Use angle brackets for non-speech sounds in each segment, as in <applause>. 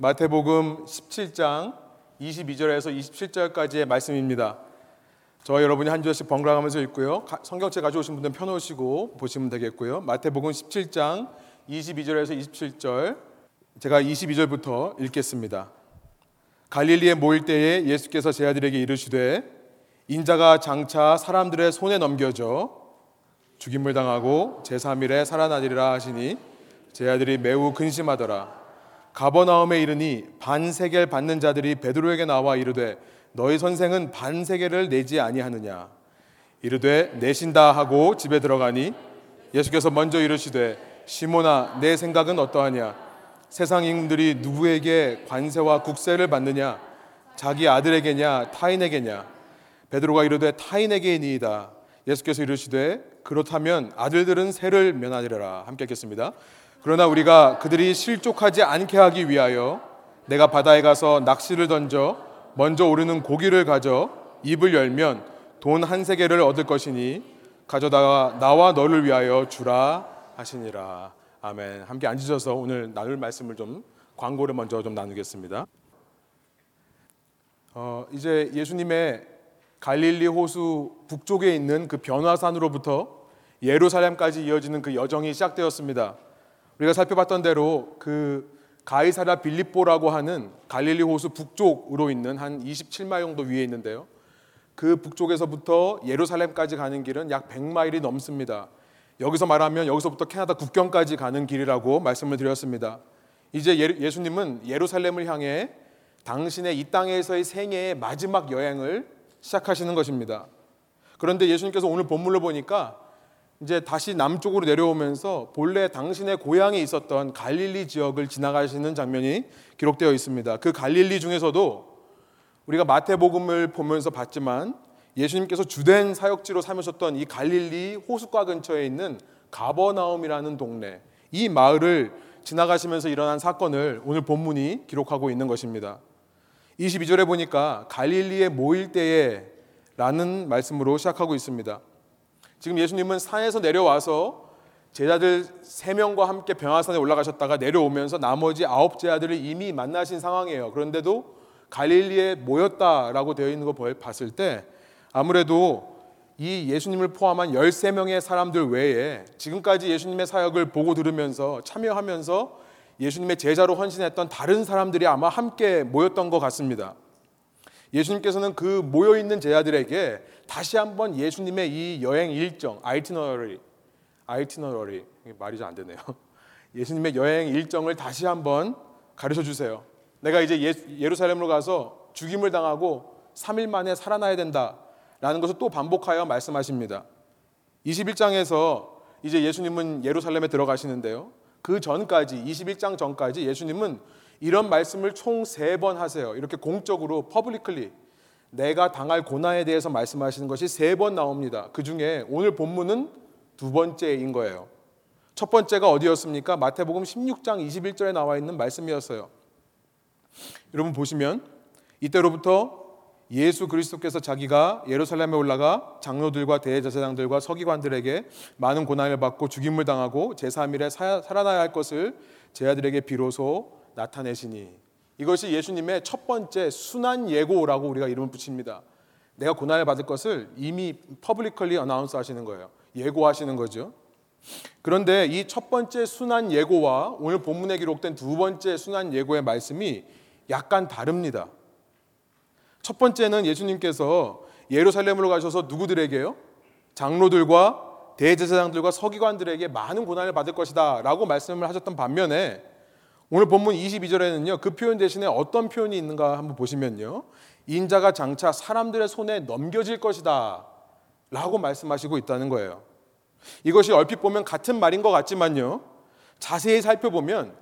마태복음 17장 22절에서 27절까지의 말씀입니다. 저와 여러분이 한 절씩 번갈아가면서 읽고요. 가- 성경책 가져오신 분들은 펴놓으시고 보시면 되겠고요. 마태복음 17장 22절에서 27절 제가 22절부터 읽겠습니다. 갈릴리에 모일 때에 예수께서 제 아들에게 이르시되 인자가 장차 사람들의 손에 넘겨져 죽임을 당하고 제3일에 살아나리라 하시니 제 아들이 매우 근심하더라. 가버나움에 이르니 반세겔 받는 자들이 베드로에게 나와 이르되 너희 선생은 반세겔을 내지 아니하느냐? 이르되 내신다 하고 집에 들어가니 예수께서 먼저 이르시되 시몬아 내 생각은 어떠하냐? 세상 임금들이 누구에게 관세와 국세를 받느냐? 자기 아들에게냐? 타인에게냐? 베드로가 이르되 타인에게니이다. 예수께서 이르시되 그렇다면 아들들은 세를 면하리라. 함께 읽겠습니다 그러나 우리가 그들이 실족하지 않게 하기 위하여 내가 바다에 가서 낚시를 던져 먼저 오르는 고기를 가져 입을 열면 돈 한 세계를 얻을 것이니 가져다가 나와 너를 위하여 주라 하시니라. 아멘. 함께 앉으셔서 오늘 나눌 말씀을 좀 광고를 먼저 좀 나누겠습니다. 어, 이제 예수님의 갈릴리 호수 북쪽에 있는 그 변화산으로부터 예루살렘까지 이어지는 그 여정이 시작되었습니다. 우리가 살펴봤던 대로 그 가이사라 빌립보라고 하는 갈릴리 호수 북쪽으로 있는 한 27마일 정도 위에 있는데요. 그 북쪽에서부터 예루살렘까지 가는 길은 약 100마일이 넘습니다. 여기서 말하면 여기서부터 캐나다 국경까지 가는 길이라고 말씀을 드렸습니다. 이제 예- 예수님은 예루살렘을 향해 당신의 이 땅에서의 생애의 마지막 여행을 시작하시는 것입니다. 그런데 예수님께서 오늘 본문을 보니까 이제 다시 남쪽으로 내려오면서 본래 당신의 고향에 있었던 갈릴리 지역을 지나가시는 장면이 기록되어 있습니다. 그 갈릴리 중에서도 우리가 마태복음을 보면서 봤지만 예수님께서 주된 사역지로 삼으셨던 이 갈릴리 호숫가 근처에 있는 가버나움이라는 동네 이 마을을 지나가시면서 일어난 사건을 오늘 본문이 기록하고 있는 것입니다. 22절에 보니까 갈릴리에 모일 때에 라는 말씀으로 시작하고 있습니다. 지금 예수님은 산에서 내려와서 제자들 세 명과 함께 병화산에 올라가셨다가 내려오면서 나머지 아홉 제자들을 이미 만나신 상황이에요. 그런데도 갈릴리에 모였다라고 되어 있는 거 봤을 때 아무래도 이 예수님을 포함한 13명의 사람들 외에 지금까지 예수님의 사역을 보고 들으면서 참여하면서 예수님의 제자로 헌신했던 다른 사람들이 아마 함께 모였던 것 같습니다. 예수님께서는 그 모여 있는 제자들에게 다시 한번 예수님의 이 여행 일정, 아이티너리, 아이티너리 말이 잘 안 되네요. <laughs> 예수님의 여행 일정을 다시 한번 가르쳐 주세요. 내가 이제 예, 예루살렘으로 가서 죽임을 당하고 3일 만에 살아나야 된다라는 것을 또 반복하여 말씀하십니다. 21장에서 이제 예수님은 예루살렘에 들어가시는데요. 그 전까지 21장 전까지 예수님은 이런 말씀을 총 세 번 하세요. 이렇게 공적으로 publicly 내가 당할 고난에 대해서 말씀하시는 것이 세 번 나옵니다. 그 중에 오늘 본문은 두 번째인 거예요. 첫 번째가 어디였습니까? 마태복음 16장 21절에 나와 있는 말씀이었어요. 여러분 보시면 이때로부터 예수 그리스도께서 자기가 예루살렘에 올라가 장로들과 대제사장들과 서기관들에게 많은 고난을 받고 죽임을 당하고 제3일에 살아나야 할 것을 제 아들에게 비로소 나타내시니 이것이 예수님의 첫 번째 순환 예고라고 우리가 이름을 붙입니다. 내가 고난을 받을 것을 이미 publicly announce 하시는 거예요. 예고하시는 거죠. 그런데 이 첫 번째 수난 예고와 오늘 본문에 기록된 두 번째 수난 예고의 말씀이 약간 다릅니다. 첫 번째는 예수님께서 예루살렘으로 가셔서 누구들에게요? 장로들과 대제사장들과 서기관들에게 많은 고난을 받을 것이다 라고 말씀을 하셨던 반면에 오늘 본문 22절에는요. 그 표현 대신에 어떤 표현이 있는가 한번 보시면요. 인자가 장차 사람들의 손에 넘겨질 것이다 라고 말씀하시고 있다는 거예요. 이것이 얼핏 보면 같은 말인 것 같지만요. 자세히 살펴보면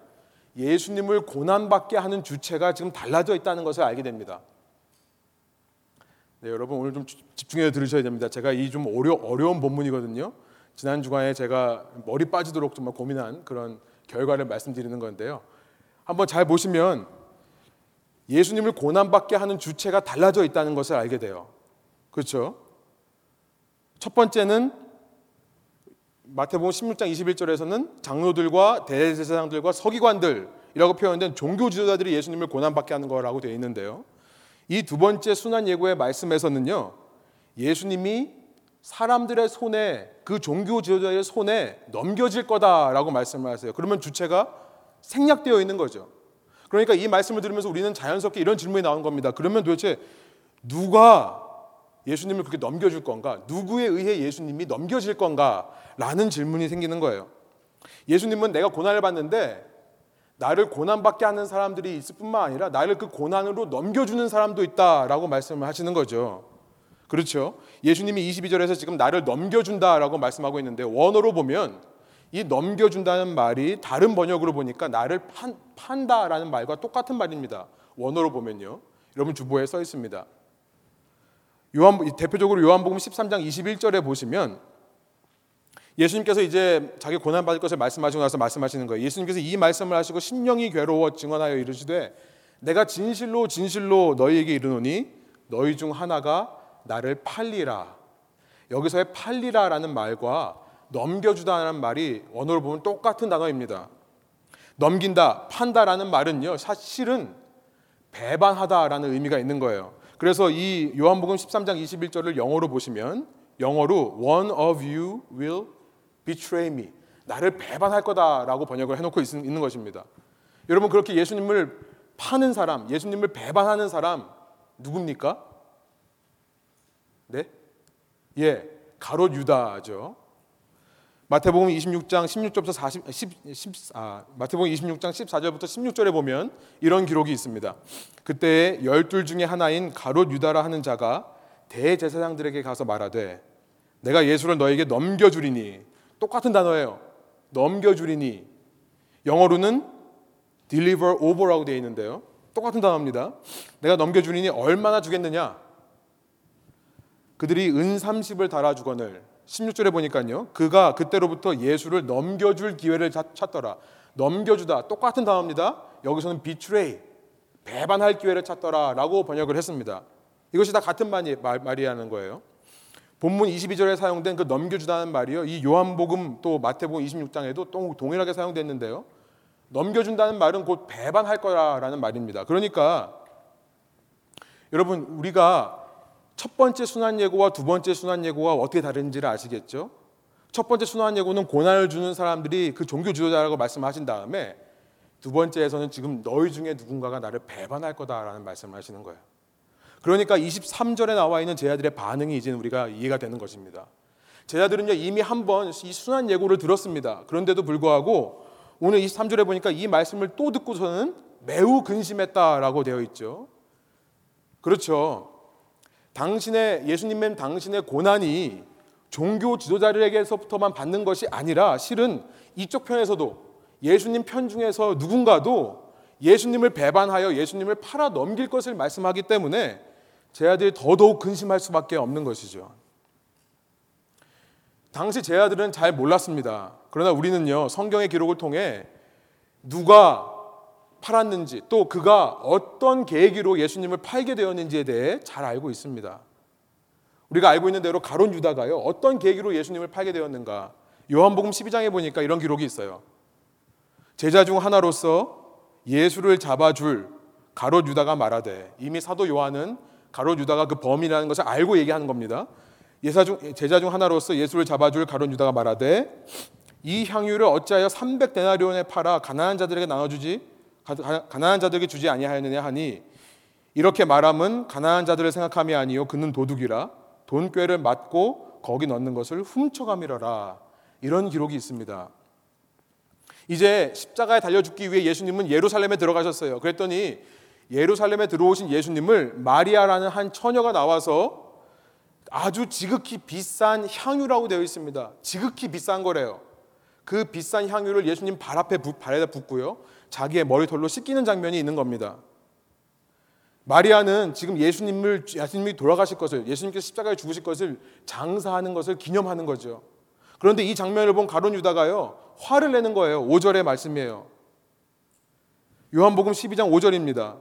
예수님을 고난받게 하는 주체가 지금 달라져 있다는 것을 알게 됩니다. 네, 여러분 오늘 좀 집중해서 들으셔야 됩니다. 제가 이 좀 어려, 어려운 본문이거든요. 지난 주간에 제가 머리 빠지도록 정말 고민한 그런 결과를 말씀드리는 건데요. 한번 잘 보시면 예수님을 고난받게 하는 주체가 달라져 있다는 것을 알게 돼요. 그렇죠? 첫 번째는 마태복음 16장 21절에서는 장로들과 대제사장들과 서기관들 순환이라고 표현된 종교 지도자들이 예수님을 고난받게 하는 거라고 되어 있는데요. 이 두 번째 순환 예고의 말씀에서는요. 예수님이 사람들의 손에 그 종교 지도자의 손에 넘겨질 거다라고 말씀을 하세요. 그러면 주체가 생략되어 있는 거죠. 그러니까 이 말씀을 들으면서 우리는 자연스럽게 이런 질문이 나온 겁니다. 그러면 도대체 누가 예수님을 그렇게 넘겨줄 건가? 누구에 의해 예수님이 넘겨질 건가? 라는 질문이 생기는 거예요. 예수님은 내가 고난을 받는데 나를 고난받게 하는 사람들이 있을 뿐만 아니라 나를 그 고난으로 넘겨주는 사람도 있다라고 말씀을 하시는 거죠. 그렇죠. 예수님이 22절에서 지금 나를 넘겨준다라고 말씀하고 있는데 원어로 보면 이 넘겨준다는 말이 다른 번역으로 보니까 나를 판, 판다라는 말과 똑같은 말입니다. 원어로 보면요. 여러분 주보에 써 있습니다. 요한 대표적으로 요한복음 13장 21절에 보시면 예수님께서 이제 자기 고난 받을 것을 말씀하시고 나서 말씀하시는 거예요. 예수님께서 이 말씀을 하시고 심령이 괴로워 증언하여 이르시되 내가 진실로 진실로 너희에게 이르노니 너희 중 하나가 나를 팔리라. 여기서의 팔리라라는 말과 넘겨주다라는 말이 원어로 보면 똑같은 단어입니다. 넘긴다, 판다라는 말은요, 사실은 배반하다라는 의미가 있는 거예요. 그래서 이 요한복음 13장 21절을 영어로 보시면 영어로 one of you will betray me. 나를 배반할 거다라고 번역을 해 놓고 있는 것입니다. 여러분 그렇게 예수님을 파는 사람, 예수님을 배반하는 사람 누굽니까? 네? 예, 가롯 유다죠. 마태복음 26장 16절부터 40, 10, 10, 아, 마태복음 26장 14절부터 16절에 보면 이런 기록이 있습니다. 그때 열둘 중에 하나인 가롯 유다라 하는 자가 대제사장들에게 가서 말하되 내가 예수를 너에게 넘겨 주리니 똑같은 단어예요. 넘겨 주리니 영어로는 deliver over라고 되어 있는데요. 똑같은 단어입니다. 내가 넘겨 주리니 얼마나 주겠느냐? 그들이 은 30을 달아 주거늘 16절에 보니까요. 그가 그때로부터 예수를 넘겨줄 기회를 찾더라. 넘겨주다 똑같은 단어입니다. 여기서는 betray 배반할 기회를 찾더라 라고 번역을 했습니다. 이것이 다 같은 말이, 말, 말이라는 거예요. 본문 22절에 사용된 그 넘겨주다는 말이요. 이 요한복음 또 마태복음 26장에도 또 동일하게 사용됐는데요. 넘겨준다는 말은 곧 배반할 거라는 말입니다. 그러니까 여러분 우리가 첫 번째 순환 예고와 두 번째 순환 예고가 어떻게 다른지를 아시겠죠? 첫 번째 순환 예고는 고난을 주는 사람들이 그 종교 지도자라고 말씀하신 다음에 두 번째에서는 지금 너희 중에 누군가가 나를 배반할 거다라는 말씀을 하시는 거예요. 그러니까 23절에 나와 있는 제자들의 반응이 이제 우리가 이해가 되는 것입니다. 제자들은요 이미 한번 이 순환 예고를 들었습니다. 그런데도 불구하고 오늘 23절에 보니까 이 말씀을 또 듣고서는 매우 근심했다라고 되어 있죠. 그렇죠. 당신의 예수님은 당신의 고난이 종교 지도자들에게서부터만 받는 것이 아니라 실은 이쪽 편에서도 예수님 편 중에서 누군가도 예수님을 배반하여 예수님을 팔아 넘길 것을 말씀하기 때문에 제 아들이 더더욱 근심할 수밖에 없는 것이죠. 당시 제 아들은 잘 몰랐습니다. 그러나 우리는요 성경의 기록을 통해 누가 팔았는지 또 그가 어떤 계기로 예수님을 팔게 되었는지에 대해 잘 알고 있습니다. 우리가 알고 있는 대로 가론 유다가요. 어떤 계기로 예수님을 팔게 되었는가? 요한복음 12장에 보니까 이런 기록이 있어요. 제자 중 하나로서 예수를 잡아줄 가롯 유다가 말하되 이미 사도 요한은 가롯 유다가 그 범인이라는 것을 알고 얘기하는 겁니다. 예사 중, 제자 중 하나로서 예수를 잡아줄 가롯 유다가 말하되 이 향유를 어찌하여 300 데나리온에 팔아 가난한 자들에게 나눠주지 가난한 자들에게 주지 아니하였느냐 하니 이렇게 말함은 가난한 자들을 생각함이 아니요 그는 도둑이라 돈 꾀를 맞고 거기 넣는 것을 훔쳐감이라라 이런 기록이 있습니다. 이제 십자가에 달려 죽기 위해 예수님은 예루살렘에 들어가셨어요. 그랬더니 예루살렘에 들어오신 예수님을 마리아라는 한 처녀가 나와서 아주 지극히 비싼 향유라고 되어 있습니다. 지극히 비싼 거래요. 그 비싼 향유를 예수님 발 앞에 발에다 붓고요. 자기의 머리털로 씻기는 장면이 있는 겁니다. 마리아는 지금 예수님을 예수님이 돌아가실 것을 예수님께서 십자가에 죽으실 것을 장사하는 것을 기념하는 거죠. 그런데 이 장면을 본 가론 유다가요 화를 내는 거예요. 5절의 말씀이에요. 요한복음 12장 5절입니다.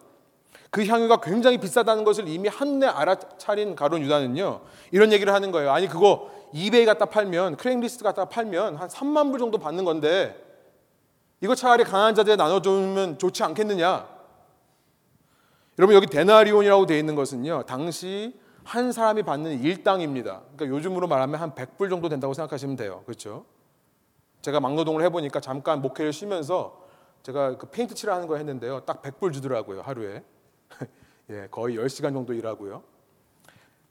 그 향유가 굉장히 비싸다는 것을 이미 한눈에 알아차린 가론 유다는요 이런 얘기를 하는 거예요. 아니 그거 이베이 갖다 팔면 크랭리스트 갖다 팔면 한 3만 불 정도 받는 건데 이거 차라리 강한 자들에 나눠주면 좋지 않겠느냐? 여러분 여기 데나리온이라고 되어 있는 것은요. 당시 한 사람이 받는 일당입니다. 그러니까 요즘으로 말하면 한 100불 정도 된다고 생각하시면 돼요. 그렇죠? 제가 막노동을 해보니까 잠깐 목회를 쉬면서 제가 그 페인트 칠하는 거 했는데요. 딱 100불 주더라고요. 하루에. <laughs> 예, 거의 10시간 정도 일하고요.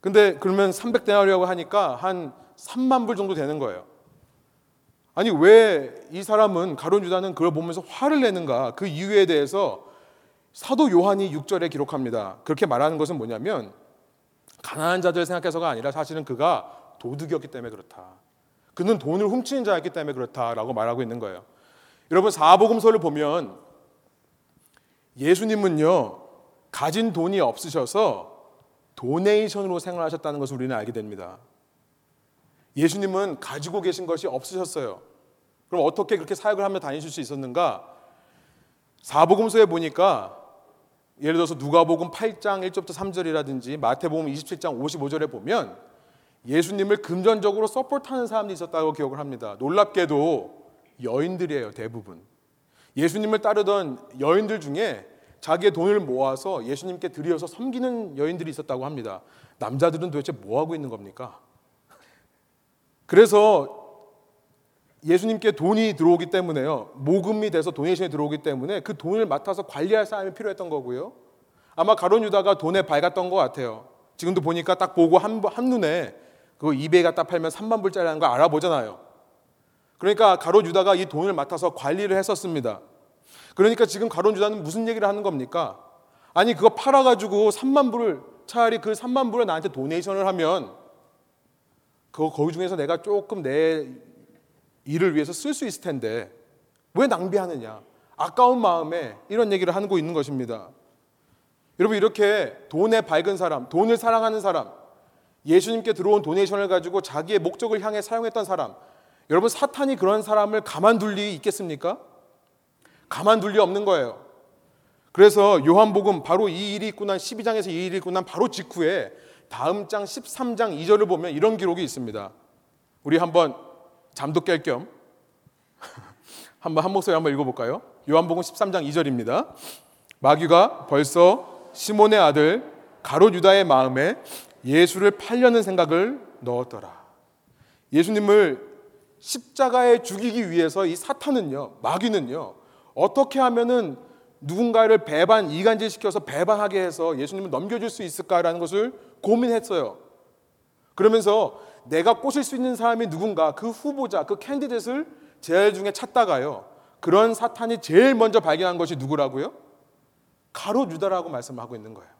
근데 그러면 300데나리라고 하니까 한 3만 불 정도 되는 거예요. 아니 왜 이 사람은 가론 유다는 그걸 보면서 화를 내는가? 그 이유에 대해서 사도 요한이 6절에 기록합니다. 그렇게 말하는 것은 뭐냐면 가난한 자들 생각해서가 아니라 사실은 그가 도둑이었기 때문에 그렇다. 그는 돈을 훔치는 자였기 때문에 그렇다라고 말하고 있는 거예요. 여러분 사복음서를 보면 예수님은요 가진 돈이 없으셔서 도네이션으로 생활하셨다는 것을 우리는 알게 됩니다. 예수님은 가지고 계신 것이 없으셨어요. 그럼 어떻게 그렇게 사역을 하며 다니실 수 있었는가? 사복음서에 보니까 예를 들어서 누가복음 8장 1절부터 3절이라든지 마태복음 27장 55절에 보면 예수님을 금전적으로 서포트하는 사람들이 있었다고 기억을 합니다. 놀랍게도 여인들이에요, 대부분. 예수님을 따르던 여인들 중에 자기의 돈을 모아서 예수님께 드려서 섬기는 여인들이 있었다고 합니다. 남자들은 도대체 뭐 하고 있는 겁니까? 그래서 예수님께 돈이 들어오기 때문에요. 모금이 돼서 도네이션이 들어오기 때문에 그 돈을 맡아서 관리할 사람이 필요했던 거고요. 아마 가론 유다가 돈에 밝았던 것 같아요. 지금도 보니까 딱 보고 한, 한눈에 그거 이베이 갖다 팔면 3만 불짜리라는 거 알아보잖아요. 그러니까 가론 유다가 이 돈을 맡아서 관리를 했었습니다. 그러니까 지금 가론 유다는 무슨 얘기를 하는 겁니까? 아니 그거 팔아가지고 3만 불을 차라리 그 3만 불을 나한테 도네이션을 하면 그거 거기 중에서 내가 조금 내 일을 위해서 쓸 수 있을 텐데 왜 낭비하느냐? 아까운 마음에 이런 얘기를 하고 있는 것입니다. 여러분 이렇게 돈에 밝은 사람, 돈을 사랑하는 사람, 예수님께 들어온 도네이션을 가지고 자기의 목적을 향해 사용했던 사람, 여러분 사탄이 그런 사람을 가만둘 리 있겠습니까? 가만둘 리 없는 거예요. 그래서 요한복음 바로 이 일이 있고 난 12장에서 이 일이 있고 난 바로 직후에 다음 장 13장 2절을 보면 이런 기록이 있습니다. 우리 한번 잠도 깰 겸 <laughs> 한번 한 목소리 한번 읽어볼까요? 요한복음 13장 2절입니다. 마귀가 벌써 시몬의 아들 가롯 유다의 마음에 예수를 팔려는 생각을 넣었더라. 예수님을 십자가에 죽이기 위해서 이 사탄은요, 마귀는요, 어떻게 하면은 누군가를 배반, 이간질 시켜서 배반하게 해서 예수님을 넘겨줄 수 있을까라는 것을 고민했어요. 그러면서 내가 꼬실 수 있는 사람이 누군가 그 후보자, 그 candidate를 제자 중에 찾다가요. 그런 사탄이 제일 먼저 발견한 것이 누구라고요? 가롯 유다라고 말씀하고 있는 거예요.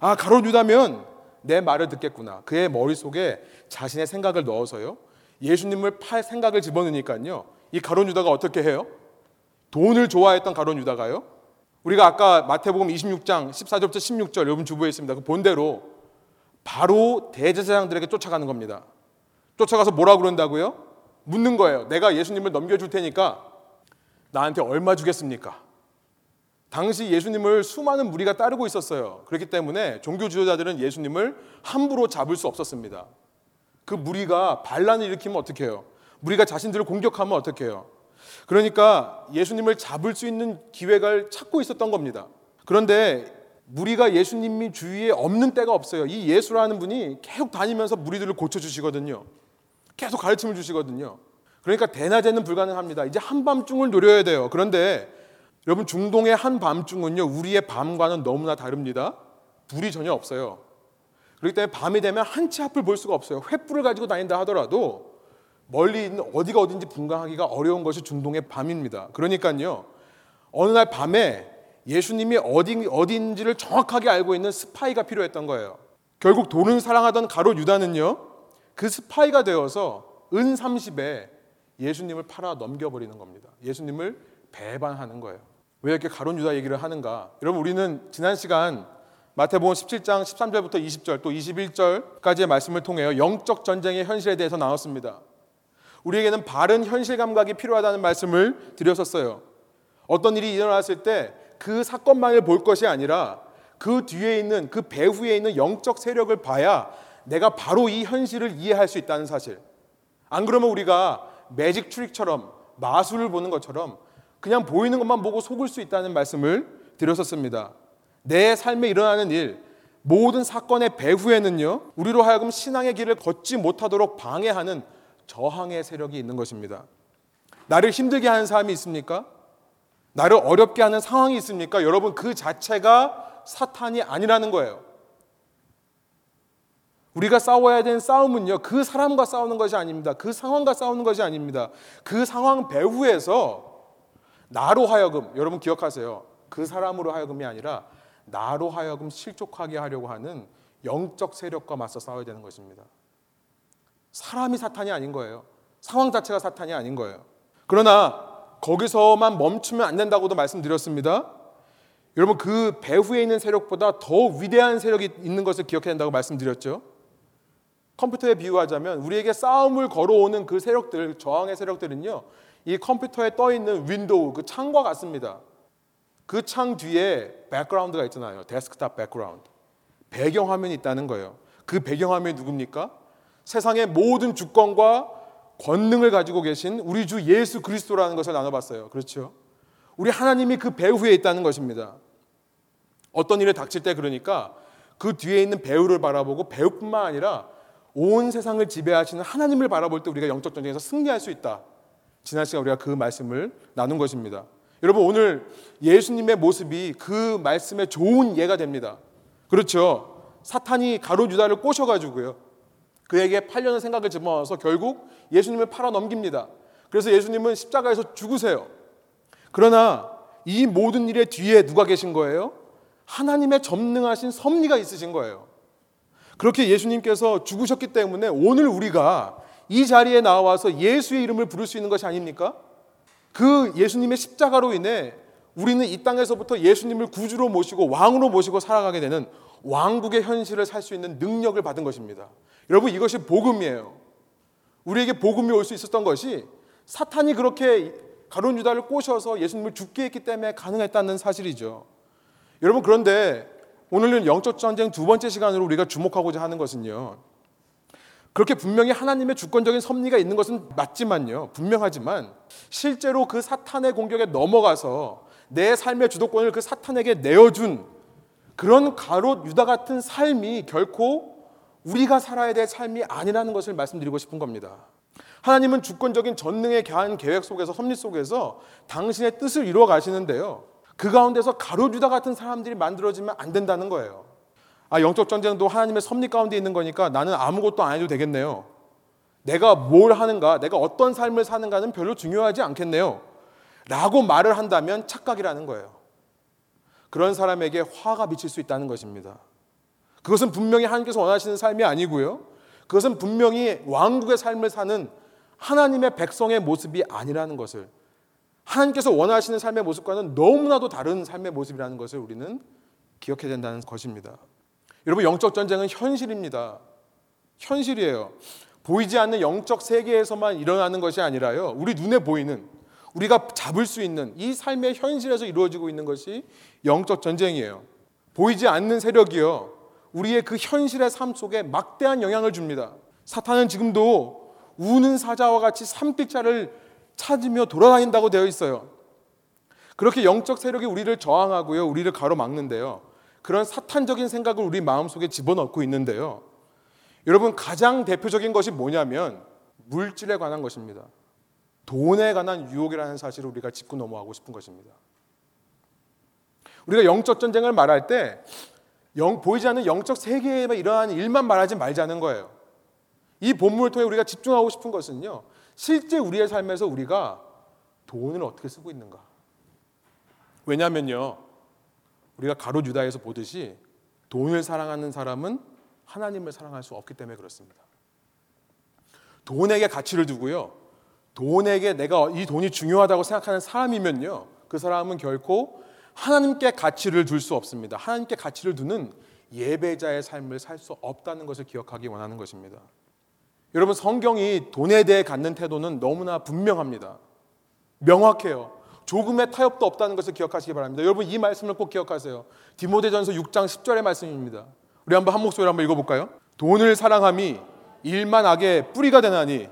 아, 가롯 유다면 내 말을 듣겠구나. 그의 머릿속에 자신의 생각을 넣어서요. 예수님을 팔 생각을 집어넣으니까요. 이 가롯 유다가 어떻게 해요? 돈을 좋아했던 가롯 유다가요. 우리가 아까 마태복음 26장 14절부터 16절 여러분 주부에 있습니다. 그 본대로 바로 대제사장들에게 쫓아가는 겁니다. 쫓아가서 뭐라 그런다고요? 묻는 거예요. 내가 예수님을 넘겨줄 테니까 나한테 얼마 주겠습니까? 당시 예수님을 수많은 무리가 따르고 있었어요. 그렇기 때문에 종교 지도자들은 예수님을 함부로 잡을 수 없었습니다. 그 무리가 반란을 일으키면 어떻게 해요? 무리가 자신들을 공격하면 어떻게 해요? 그러니까 예수님을 잡을 수 있는 기회를 찾고 있었던 겁니다. 그런데 무리가 예수님이 주위에 없는 때가 없어요. 이 예수라는 분이 계속 다니면서 무리들을 고쳐주시거든요. 계속 가르침을 주시거든요. 그러니까 대낮에는 불가능합니다. 이제 한밤중을 노려야 돼요. 그런데 여러분 중동의 한밤중은요 우리의 밤과는 너무나 다릅니다. 불이 전혀 없어요. 그렇기 때문에 밤이 되면 한치 앞을 볼 수가 없어요. 횃불을 가지고 다닌다 하더라도 멀리 있는 어디가 어딘지 분간하기가 어려운 것이 중동의 밤입니다. 그러니까요 어느 날 밤에 예수님이 어디, 어디인지를 정확하게 알고 있는 스파이가 필요했던 거예요. 결국 돈을 사랑하던 가롯 유다는요, 그 스파이가 되어서 은 30에 예수님을 팔아 넘겨버리는 겁니다. 예수님을 배반하는 거예요. 왜 이렇게 가롯 유다 얘기를 하는가? 여러분, 우리는 지난 시간 마태복음 17장 13절부터 20절 또 21절까지의 말씀을 통해 영적 전쟁의 현실에 대해서 나눴습니다. 우리에게는 바른 현실 감각이 필요하다는 말씀을 드렸었어요. 어떤 일이 일어났을 때 그 사건만을 볼 것이 아니라 그 뒤에 있는 그 배후에 있는 영적 세력을 봐야 내가 바로 이 현실을 이해할 수 있다는 사실. 안 그러면 우리가 매직 트릭처럼 마술을 보는 것처럼 그냥 보이는 것만 보고 속을 수 있다는 말씀을 드렸었습니다. 내 삶에 일어나는 일, 모든 사건의 배후에는요, 우리로 하여금 신앙의 길을 걷지 못하도록 방해하는 저항의 세력이 있는 것입니다. 나를 힘들게 하는 사람이 있습니까? 나를 어렵게 하는 상황이 있습니까? 여러분, 그 자체가 사탄이 아니라는 거예요. 우리가 싸워야 되는 싸움은요, 그 사람과 싸우는 것이 아닙니다. 그 상황과 싸우는 것이 아닙니다. 그 상황 배후에서 나로 하여금, 여러분 기억하세요. 그 사람으로 하여금이 아니라 나로 하여금 실족하게 하려고 하는 영적 세력과 맞서 싸워야 되는 것입니다. 사람이 사탄이 아닌 거예요. 상황 자체가 사탄이 아닌 거예요. 그러나 거기서만 멈추면 안 된다고도 말씀드렸습니다. 여러분 그 배후에 있는 세력보다 더 위대한 세력이 있는 것을 기억해야 된다고 말씀드렸죠. 컴퓨터에 비유하자면 우리에게 싸움을 걸어오는 그 세력들, 저항의 세력들은요. 이 컴퓨터에 떠 있는 윈도우 그 창과 같습니다. 그 창 뒤에 백그라운드가 있잖아요. desktop background. 배경 화면이 있다는 거예요. 그 배경 화면이 누굽니까? 세상의 모든 주권과 권능을 가지고 계신 우리 주 예수 그리스도라는 것을 나눠봤어요. 그렇죠? 우리 하나님이 그 배후에 있다는 것입니다. 어떤 일에 닥칠 때 그러니까 그 뒤에 있는 배후를 바라보고 배후뿐만 아니라 온 세상을 지배하시는 하나님을 바라볼 때 우리가 영적 전쟁에서 승리할 수 있다. 지난 시간 우리가 그 말씀을 나눈 것입니다. 여러분 오늘 예수님의 모습이 그 말씀의 좋은 예가 됩니다. 그렇죠. 사탄이 가롯 유다를 꼬셔 가지고요. 그에게 팔려는 생각을 집어넣어서 결국 예수님을 팔아 넘깁니다. 그래서 예수님은 십자가에서 죽으세요. 그러나 이 모든 일의 뒤에 누가 계신 거예요? 하나님의 전능하신 섭리가 있으신 거예요. 그렇게 예수님께서 죽으셨기 때문에 오늘 우리가 이 자리에 나와서 예수의 이름을 부를 수 있는 것이 아닙니까? 그 예수님의 십자가로 인해 우리는 이 땅에서부터 예수님을 구주로 모시고 왕으로 모시고 살아가게 되는 왕국의 현실을 살 수 있는 능력을 받은 것입니다. 여러분 이것이 복음이에요. 우리에게 복음이 올 수 있었던 것이 사탄이 그렇게 가론 유다를 꼬셔서 예수님을 죽게 했기 때문에 가능했다는 사실이죠. 여러분 그런데 오늘은 영적 전쟁 두 번째 시간으로 우리가 주목하고자 하는 것은요. 그렇게 분명히 하나님의 주권적인 섭리가 있는 것은 맞지만요. 분명하지만 실제로 그 사탄의 공격에 넘어가서 내 삶의 주도권을 그 사탄에게 내어준 그런 가롯 유다 같은 삶이 결코 우리가 살아야 될 삶이 아니라는 것을 말씀드리고 싶은 겁니다. 하나님은 주권적인 전능의 한 계획 속에서 섭리 속에서 당신의 뜻을 이루어 가시는데요. 그 가운데서 가롯 유다 같은 사람들이 만들어지면 안 된다는 거예요. 아, 영적 전쟁도 하나님의 섭리 가운데 있는 거니까 나는 아무것도 안 해도 되겠네요. 내가 뭘 하는가, 내가 어떤 삶을 사는가는 별로 중요하지 않겠네요. 라고 말을 한다면 착각이라는 거예요. 그런 사람에게 화가 미칠 수 있다는 것입니다. 그것은 분명히 하나님께서 원하시는 삶이 아니고요. 그것은 분명히 왕국의 삶을 사는 하나님의 백성의 모습이 아니라는 것을 하나님께서 원하시는 삶의 모습과는 너무나도 다른 삶의 모습이라는 것을 우리는 기억해야 된다는 것입니다. 여러분 영적 전쟁은 현실입니다. 현실이에요. 보이지 않는 영적 세계에서만 일어나는 것이 아니라요. 우리 눈에 보이는 우리가 잡을 수 있는 이 삶의 현실에서 이루어지고 있는 것이 영적 전쟁이에요. 보이지 않는 세력이요. 우리의 그 현실의 삶 속에 막대한 영향을 줍니다. 사탄은 지금도 우는 사자와 같이 삼픽자를 찾으며 돌아다닌다고 되어 있어요. 그렇게 영적 세력이 우리를 저항하고요. 우리를 가로막는데요. 그런 사탄적인 생각을 우리 마음속에 집어넣고 있는데요. 여러분 가장 대표적인 것이 뭐냐면 물질에 관한 것입니다. 돈에 관한 유혹이라는 사실을 우리가 짚고 넘어가고 싶은 것입니다. 우리가 영적 전쟁을 말할 때 영, 보이지 않는 영적 세계에만 일어나는 일만 말하지 말자는 거예요. 이 본문을 통해 우리가 집중하고 싶은 것은요. 실제 우리의 삶에서 우리가 돈을 어떻게 쓰고 있는가? 왜냐하면요. 우리가 가로 유다에서 보듯이 돈을 사랑하는 사람은 하나님을 사랑할 수 없기 때문에 그렇습니다. 돈에게 가치를 두고요. 돈에게 내가 이 돈이 중요하다고 생각하는 사람이면요. 그 사람은 결코 하나님께 가치를 둘 수 없습니다. 하나님께 가치를 두는 예배자의 삶을 살 수 없다는 것을 기억하기 원하는 것입니다. 여러분 성경이 돈에 대해 갖는 태도는 너무나 분명합니다. 명확해요. 조금의 타협도 없다는 것을 기억하시기 바랍니다. 여러분 이 말씀을 꼭 기억하세요. 디모데전서 6장 10절의 말씀입니다. 우리 한번 한 목소리로 한번 읽어볼까요? 돈을 사랑함이 일만 악의 뿌리가 되나니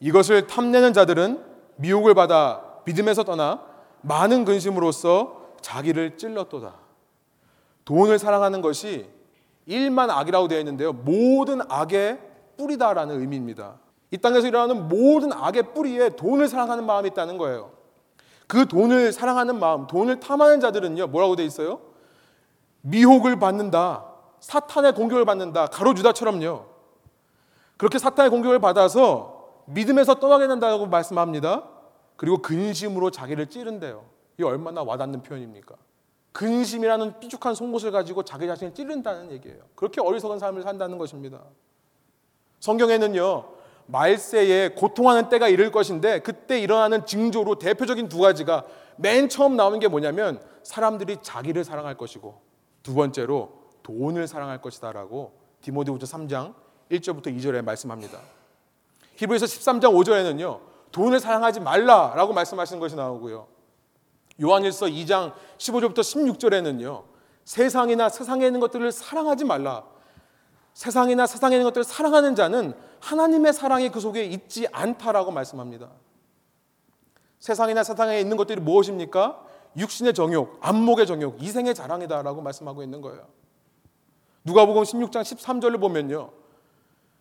이것을 탐내는 자들은 미혹을 받아 믿음에서 떠나 많은 근심으로써 자기를 찔렀도다. 돈을 사랑하는 것이 일만 악이라고 되어 있는데요. 모든 악의 뿌리다라는 의미입니다. 이 땅에서 일어나는 모든 악의 뿌리에 돈을 사랑하는 마음이 있다는 거예요. 그 돈을 사랑하는 마음, 돈을 탐하는 자들은요, 뭐라고 되어 있어요? 미혹을 받는다. 사탄의 공격을 받는다. 가로주다처럼요. 그렇게 사탄의 공격을 받아서 믿음에서 떠나게 된다고 말씀합니다. 그리고 근심으로 자기를 찌른대요. 이 얼마나 와닿는 표현입니까? 근심이라는 삐죽한 속못을 가지고 자기 자신을 찌른다는 얘기예요. 그렇게 어리석은 삶을 산다는 것입니다. 성경에는요, 말세에 고통하는 때가 이를 것인데 그때 일어나는 징조로 대표적인 두 가지가 맨 처음 나오는 게 뭐냐면 사람들이 자기를 사랑할 것이고 두 번째로 돈을 사랑할 것이다라고 디모데후서 3장 1절부터 2절에 말씀합니다. 히브리서 13장 5절에는요. 돈을 사랑하지 말라라고 말씀하시는 것이 나오고요. 요한일서 2장 15절부터 16절에는요. 세상이나 세상에 있는 것들을 사랑하지 말라. 세상이나 세상에 있는 것들을 사랑하는 자는 하나님의 사랑이 그 속에 있지 않다라고 말씀합니다. 세상이나 세상에 있는 것들이 무엇입니까? 육신의 정욕, 안목의 정욕, 이생의 자랑이다라고 말씀하고 있는 거예요. 누가복음 16장 13절을 보면요.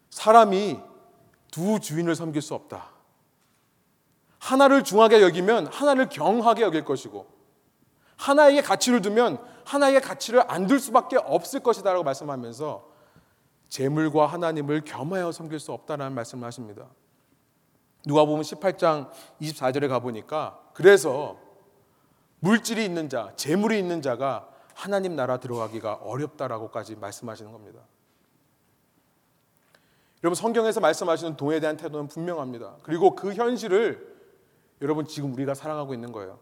사람이 두 주인을 섬길 수 없다. 하나를 중하게 여기면 하나를 경하게 여길 것이고 하나에게 가치를 두면 하나에게 가치를 안 둘 수밖에 없을 것이다라고 말씀하면서 재물과 하나님을 겸하여 섬길 수 없다라는 말씀을 하십니다. 누가 보면 18장 24절에 가 보니까 그래서 물질이 있는 자, 재물이 있는 자가 하나님 나라 들어가기가 어렵다라고까지 말씀하시는 겁니다. 여러분 성경에서 말씀하시는 돈에 대한 태도는 분명합니다. 그리고 그 현실을 여러분 지금 우리가 살아가고 있는 거예요.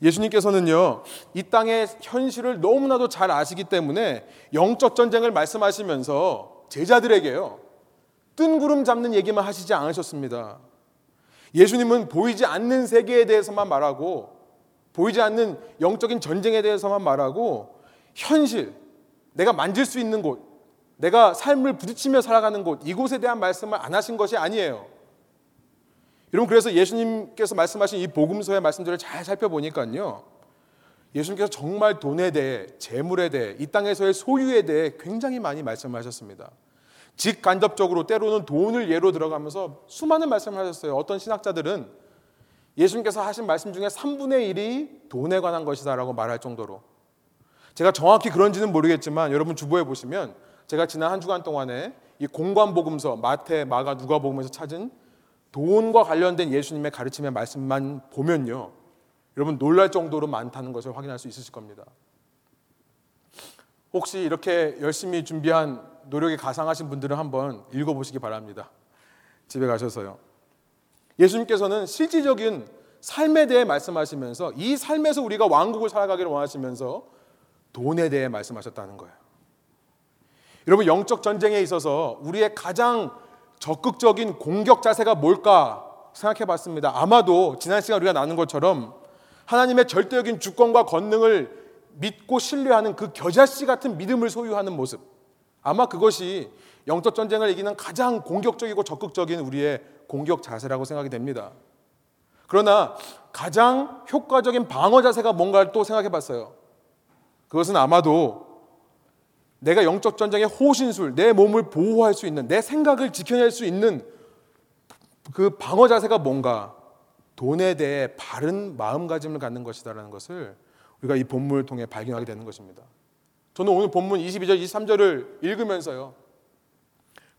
예수님께서는요, 이 땅의 현실을 너무나도 잘 아시기 때문에 영적 전쟁을 말씀하시면서 제자들에게요, 뜬 구름 잡는 얘기만 하시지 않으셨습니다. 예수님은 보이지 않는 세계에 대해서만 말하고, 보이지 않는 영적인 전쟁에 대해서만 말하고, 현실, 내가 만질 수 있는 곳, 내가 삶을 부딪히며 살아가는 곳, 이곳에 대한 말씀을 안 하신 것이 아니에요. 여러분 그래서 예수님께서 말씀하신 이 복음서의 말씀들을 잘 살펴보니까요. 예수님께서 정말 돈에 대해, 재물에 대해, 이 땅에서의 소유에 대해 굉장히 많이 말씀하셨습니다. 직간접적으로 때로는 돈을 예로 들어가면서 수많은 말씀을 하셨어요. 어떤 신학자들은 예수님께서 하신 말씀 중에 3분의 1이 돈에 관한 것이다라고 말할 정도로 제가 정확히 그런지는 모르겠지만 여러분 주보에 보시면 제가 지난 한 주간 동안에 이 공관복음서 마태, 마가, 누가복음에서 찾은 돈과 관련된 예수님의 가르침의 말씀만 보면요. 여러분 놀랄 정도로 많다는 것을 확인할 수 있으실 겁니다. 혹시 이렇게 열심히 준비한 노력에 가상하신 분들은 한번 읽어보시기 바랍니다. 집에 가셔서요. 예수님께서는 실질적인 삶에 대해 말씀하시면서 이 삶에서 우리가 왕국을 살아가기를 원하시면서 돈에 대해 말씀하셨다는 거예요. 여러분 영적 전쟁에 있어서 우리의 가장 적극적인 공격 자세가 뭘까 생각해 봤습니다. 아마도 지난 시간 우리가 나눈 것처럼 하나님의 절대적인 주권과 권능을 믿고 신뢰하는 그 겨자씨 같은 믿음을 소유하는 모습. 아마 그것이 영적 전쟁을 이기는 가장 공격적이고 적극적인 우리의 공격 자세라고 생각이 됩니다. 그러나 가장 효과적인 방어 자세가 뭔가를 또 생각해 봤어요. 그것은 아마도 내가 영적 전쟁의 호신술, 내 몸을 보호할 수 있는, 내 생각을 지켜낼 수 있는 그 방어 자세가 뭔가 돈에 대해 바른 마음가짐을 갖는 것이다라는 것을 우리가 이 본문을 통해 발견하게 되는 것입니다. 저는 오늘 본문 22절, 23절을 읽으면서요.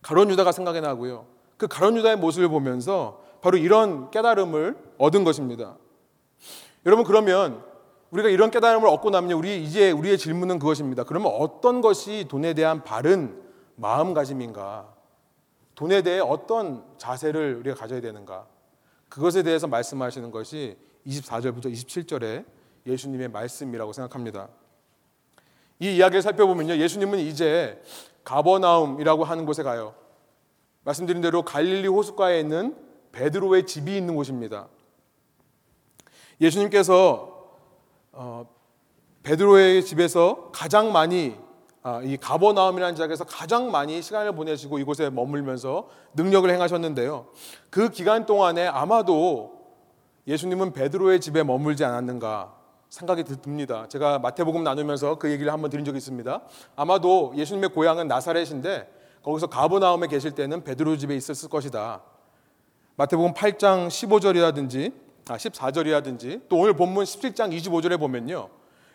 가론 유다가 생각이 나고요. 그 가론 유다의 모습을 보면서 바로 이런 깨달음을 얻은 것입니다. 여러분 그러면 우리가 이런 깨달음을 얻고 나면 우리 이제 우리의 질문은 그것입니다. 그러면 어떤 것이 돈에 대한 바른 마음가짐인가? 돈에 대해 어떤 자세를 우리가 가져야 되는가? 그것에 대해서 말씀하시는 것이 24절부터 27절에 예수님의 말씀이라고 생각합니다. 이 이야기를 살펴보면요. 예수님은 이제 가버나움이라고 하는 곳에 가요. 말씀드린 대로 갈릴리 호숫가에 있는 베드로의 집이 있는 곳입니다. 예수님께서 어, 베드로의 집에서 가장 많이 아, 이 가버나움이라는 지역에서 가장 많이 시간을 보내시고 이곳에 머물면서 능력을 행하셨는데요. 그 기간 동안에 아마도 예수님은 베드로의 집에 머물지 않았는가 생각이 듭니다. 제가 마태복음 나누면서 그 얘기를 한번 드린 적이 있습니다. 아마도 예수님의 고향은 나사렛인데 거기서 가버나움에 계실 때는 베드로 집에 있었을 것이다. 마태복음 8장 15절이라든지 아 14절이라든지 또 오늘 본문 17장 25절에 보면요.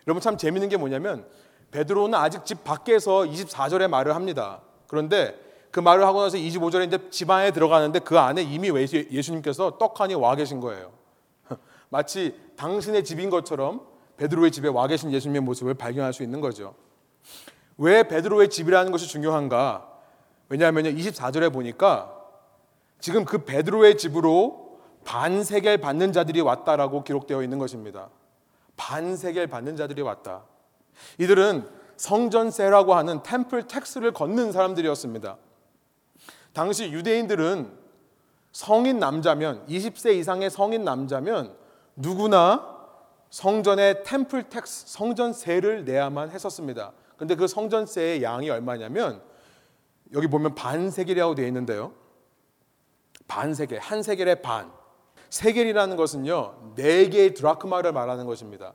여러분 참 재밌는 게 뭐냐면 베드로는 아직 집 밖에서 24절에 말을 합니다. 그런데 그 말을 하고 나서 25절에 이제 집 안에 들어가는데 그 안에 이미 예수님께서 떡하니 와 계신 거예요. <laughs> 마치 당신의 집인 것처럼 베드로의 집에 와 계신 예수님의 모습을 발견할 수 있는 거죠. 왜 베드로의 집이라는 것이 중요한가? 왜냐하면 24절에 보니까 지금 그 베드로의 집으로 반세겔 받는 자들이 왔다라고 기록되어 있는 것입니다. 반세겔 받는 자들이 왔다. 이들은 성전세라고 하는 템플 텍스를 걷는 사람들이었습니다. 당시 유대인들은 성인 남자면 20세 이상의 성인 남자면 누구나 성전의 temple tax 성전세를 내야만 했었습니다. 근데 그 성전세의 양이 얼마냐면 여기 보면 반세겔이라고 되어 있는데요. 반세겔, 한 세겔의 반. 세겔이라는 것은요, 네 개의 드라크마를 말하는 것입니다.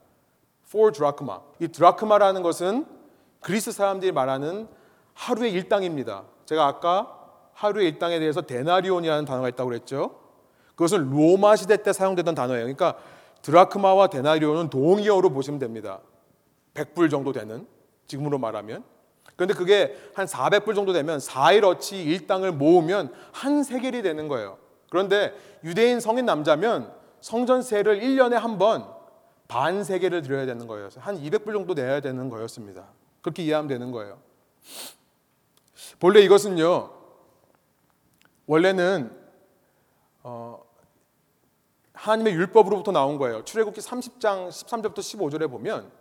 4 드라크마. 이 드라크마라는 것은 그리스 사람들이 말하는 하루의 일당입니다. 제가 아까 하루의 일당에 대해서 데나리온이라는 단어가 있다고 그랬죠. 그것은 로마 시대 때 사용되던 단어예요. 그러니까 드라크마와 데나리온은 동의어로 보시면 됩니다. 100불 정도 되는 지금으로 말하면 그런데 그게 한 400불 정도 되면 4일 어치 일당을 모으면 한 세겔이 되는 거예요. 그런데 유대인 성인 남자면 성전세를 1년에 한 번 반 세겔을 드려야 되는 거예요. 한 200불 정도 내야 되는 거였습니다. 그렇게 이해하면 되는 거예요. 본래 이것은요. 원래는 어, 하나님의 율법으로부터 나온 거예요. 출애굽기 30장 13절부터 15절에 보면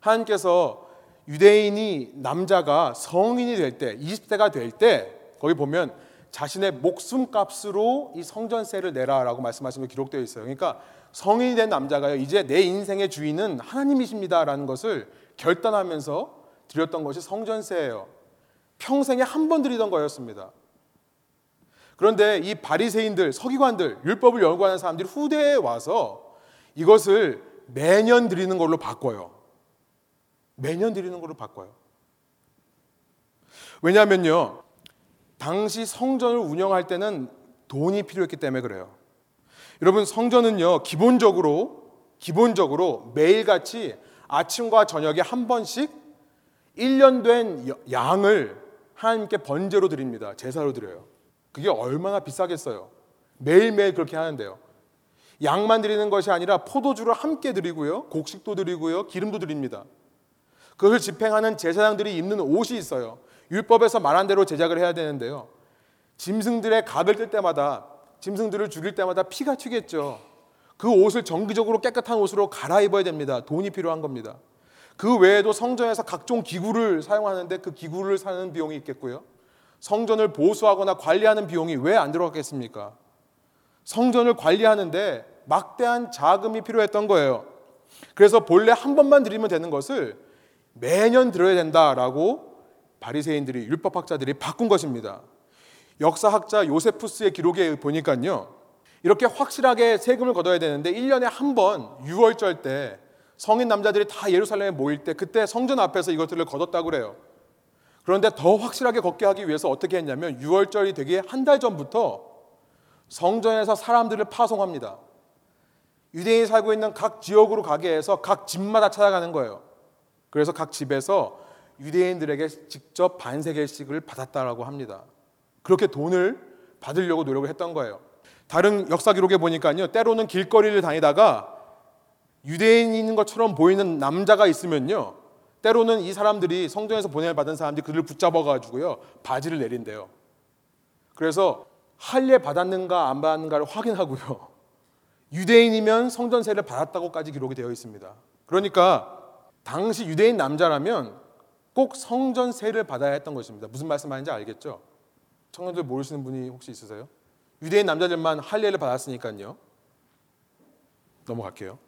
하나님께서 유대인이 남자가 성인이 될 때, 20대가 될 때 거기 보면 자신의 목숨값으로 이 성전세를 내라라고 말씀하신 거 기록되어 있어요. 그러니까 성인이 된 남자가요. 이제 내 인생의 주인은 하나님이십니다라는 것을 결단하면서 드렸던 것이 성전세예요. 평생에 한 번 드리던 거였습니다. 그런데 이 바리새인들, 서기관들, 율법을 연구하는 사람들이 후대에 와서 이것을 매년 드리는 걸로 바꿔요. 매년 드리는 걸로 바꿔요. 왜냐하면요. 당시 성전을 운영할 때는 돈이 필요했기 때문에 그래요. 여러분 성전은요. 기본적으로 기본적으로 매일같이 아침과 저녁에 한 번씩 1년 된 양을 하나님께 번제로 드립니다. 제사로 드려요. 그게 얼마나 비싸겠어요. 매일매일 그렇게 하는데요. 양만 드리는 것이 아니라 포도주를 함께 드리고요. 곡식도 드리고요. 기름도 드립니다. 그것을 집행하는 제사장들이 입는 옷이 있어요. 율법에서 말한 대로 제작을 해야 되는데요. 짐승들의 각을 뜰 때마다 짐승들을 죽일 때마다 피가 튀겠죠. 그 옷을 정기적으로 깨끗한 옷으로 갈아입어야 됩니다. 돈이 필요한 겁니다. 그 외에도 성전에서 각종 기구를 사용하는데 그 기구를 사는 비용이 있겠고요. 성전을 보수하거나 관리하는 비용이 왜 안 들어갔겠습니까? 성전을 관리하는데 막대한 자금이 필요했던 거예요. 그래서 본래 한 번만 드리면 되는 것을 매년 들어야 된다라고 바리새인들이 율법학자들이 바꾼 것입니다. 역사학자 요세푸스의 기록에 보니까요. 이렇게 확실하게 세금을 걷어야 되는데 1년에 한 번 6월절 때 성인 남자들이 다 예루살렘에 모일 때 그때 성전 앞에서 이것들을 걷었다고 그래요. 그런데 더 확실하게 걷게 하기 위해서 어떻게 했냐면 6월절이 되기 한 달 전부터 성전에서 사람들을 파송합니다. 유대인이 살고 있는 각 지역으로 가게 해서 각 집마다 찾아가는 거예요. 그래서 각 집에서 유대인들에게 직접 반세겔씩을 받았다라고 합니다. 그렇게 돈을 받으려고 노력을 했던 거예요. 다른 역사 기록에 보니까요. 때로는 길거리를 다니다가 유대인인 것처럼 보이는 남자가 있으면요. 때로는 이 사람들이 성전에서 보내를 받은 사람들이 그들을 붙잡아 가지고요. 바지를 내린대요. 그래서 할례 받았는가 안 받았는가를 확인하고요. 유대인이면 성전세를 받았다고까지 기록이 되어 있습니다. 그러니까 당시 유대인 남자라면 꼭 성전 세를 받아야 했던 것입니다. 무슨 말씀하는지 알겠죠? 청년들 모르시는 분이 혹시 있으세요? 유대인 남자들만 할례를 받았으니까요. 넘어갈게요.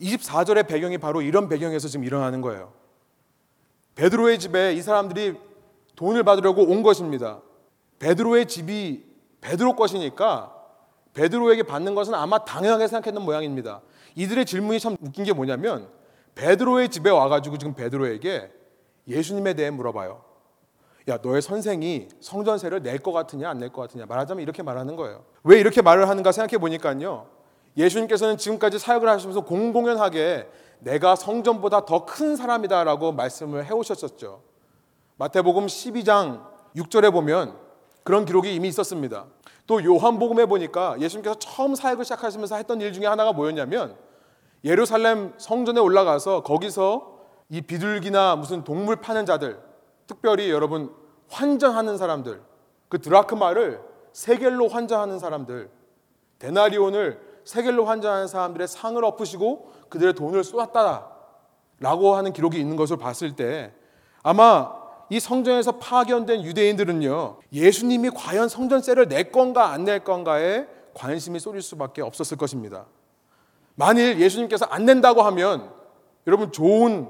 24절의 배경이 바로 이런 배경에서 지금 일어나는 거예요. 베드로의 집에 이 사람들이 돈을 받으려고 온 것입니다. 베드로의 집이 베드로 것이니까 베드로에게 받는 것은 아마 당연하게 생각했던 모양입니다. 이들의 질문이 참 웃긴 게 뭐냐면 베드로의 집에 와가지고 지금 베드로에게 예수님에 대해 물어봐요. 야, 너의 선생이 성전세를 낼 것 같으냐, 안 낼 것 같으냐. 말하자면 이렇게 말하는 거예요. 왜 이렇게 말을 하는가 생각해 보니까요. 예수님께서는 지금까지 사역을 하시면서 공공연하게 내가 성전보다 더 큰 사람이다라고 말씀을 해오셨었죠. 마태복음 12장 6절에 보면 그런 기록이 이미 있었습니다. 또 요한복음에 보니까 예수님께서 처음 사역을 시작하시면서 했던 일 중에 하나가 뭐였냐면 예루살렘 성전에 올라가서 거기서 이 비둘기나 무슨 동물 파는 자들, 특별히 여러분 환전하는 사람들, 그 드라크마를 세겔로 환전하는 사람들, 데나리온을 세겔로 환전하는 사람들의 상을 엎으시고 그들의 돈을 쏟았다라고 하는 기록이 있는 것을 봤을 때 아마 이 성전에서 파견된 유대인들은요 예수님이 과연 성전세를 낼 건가 안 낼 건가에 관심이 쏠릴 수밖에 없었을 것입니다. 만일 예수님께서 안 낸다고 하면 여러분 좋은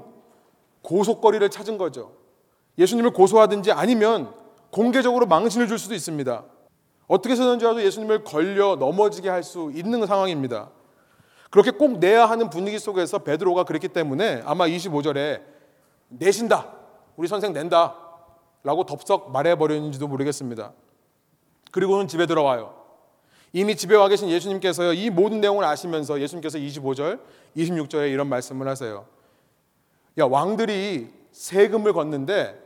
고속거리를 찾은 거죠. 예수님을 고소하든지 아니면 공개적으로 망신을 줄 수도 있습니다. 어떻게 해서든지라도 예수님을 걸려 넘어지게 할 수 있는 상황입니다. 그렇게 꼭 내야 하는 분위기 속에서 베드로가 그랬기 때문에 아마 25절에 내신다. 우리 선생 낸다. 라고 덥석 말해버렸는지도 모르겠습니다. 그리고는 집에 들어와요. 이미 집에 와 계신 예수님께서요, 이 모든 내용을 아시면서 예수님께서 25절, 26절에 이런 말씀을 하세요. 야, 왕들이 세금을 걷는데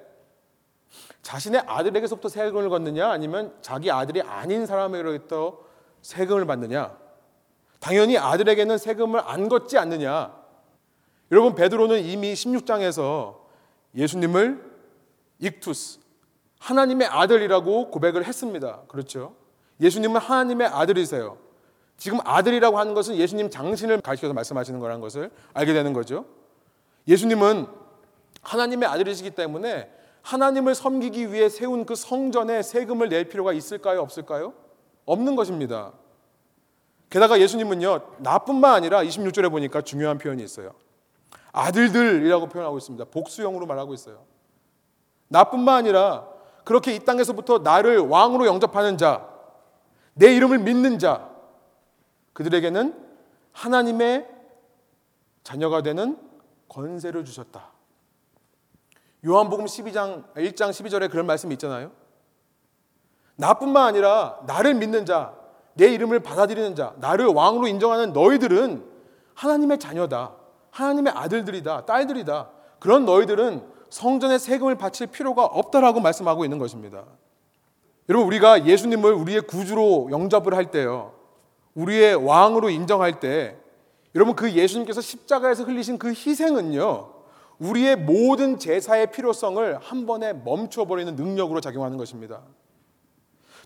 자신의 아들에게서부터 세금을 걷느냐 아니면 자기 아들이 아닌 사람에게로부터 세금을 받느냐 당연히 아들에게는 세금을 안 걷지 않느냐 여러분 베드로는 이미 16장에서 예수님을 익투스 하나님의 아들이라고 고백을 했습니다. 그렇죠? 예수님은 하나님의 아들이세요. 지금 아들이라고 하는 것은 예수님 장신을 가리켜서 말씀하시는 거라는 것을 알게 되는 거죠. 예수님은 하나님의 아들이시기 때문에 하나님을 섬기기 위해 세운 그 성전에 세금을 낼 필요가 있을까요? 없을까요? 없는 것입니다. 게다가 예수님은요, 나뿐만 아니라 26절에 보니까 중요한 표현이 있어요. 아들들이라고 표현하고 있습니다. 복수형으로 말하고 있어요. 나뿐만 아니라 그렇게 이 땅에서부터 나를 왕으로 영접하는 자, 내 이름을 믿는 자, 그들에게는 하나님의 자녀가 되는 권세를 주셨다. 요한복음 12장 1장 12절에 그런 말씀이 있잖아요. 나뿐만 아니라 나를 믿는 자, 내 이름을 받아들이는 자, 나를 왕으로 인정하는 너희들은 하나님의 자녀다. 하나님의 아들들이다. 딸들이다. 그런 너희들은 성전에 세금을 바칠 필요가 없다라고 말씀하고 있는 것입니다. 여러분 우리가 예수님을 우리의 구주로 영접을 할 때요. 우리의 왕으로 인정할 때 여러분 그 예수님께서 십자가에서 흘리신 그 희생은요. 우리의 모든 제사의 필요성을 한 번에 멈춰버리는 능력으로 작용하는 것입니다.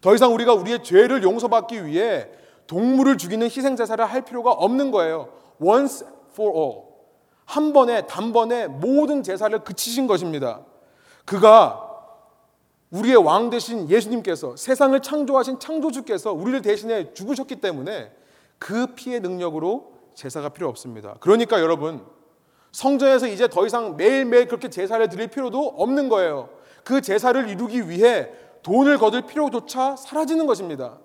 더 이상 우리가 우리의 죄를 용서받기 위해 동물을 죽이는 희생 제사를 할 필요가 없는 거예요. Once for all. 한 번에 단번에 모든 제사를 그치신 것입니다. 그가 우리의 왕 되신 예수님께서 세상을 창조하신 창조주께서 우리를 대신해 죽으셨기 때문에 그 피의 능력으로 제사가 필요 없습니다. 그러니까 여러분 성전에서 이제 더 이상 매일매일 그렇게 제사를 드릴 필요도 없는 거예요. 그 제사를 이루기 위해 돈을 거둘 필요조차 사라지는 것입니다.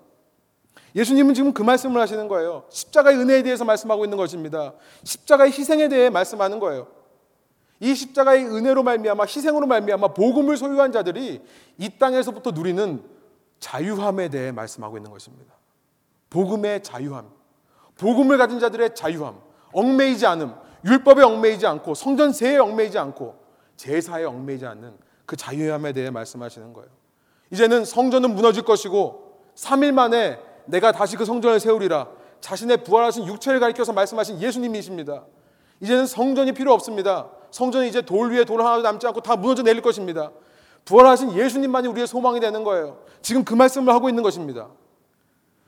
예수님은 지금 그 말씀을 하시는 거예요. 십자가의 은혜에 대해서 말씀하고 있는 것입니다. 십자가의 희생에 대해 말씀하는 거예요. 이 십자가의 은혜로 말미암아 희생으로 말미암아 복음을 소유한 자들이 이 땅에서부터 누리는 자유함에 대해 말씀하고 있는 것입니다. 복음의 자유함, 복음을 가진 자들의 자유함, 얽매이지 않음, 율법에 얽매이지 않고 성전 세에 얽매이지 않고 제사에 얽매이지 않는 그 자유함에 대해 말씀하시는 거예요. 이제는 성전은 무너질 것이고 3일 만에 내가 다시 그 성전을 세우리라. 자신의 부활하신 육체를 가리켜서 말씀하신 예수님이십니다. 이제는 성전이 필요 없습니다. 성전이 이제 돌 위에 돌 하나도 남지 않고 다 무너져 내릴 것입니다. 부활하신 예수님만이 우리의 소망이 되는 거예요. 지금 그 말씀을 하고 있는 것입니다.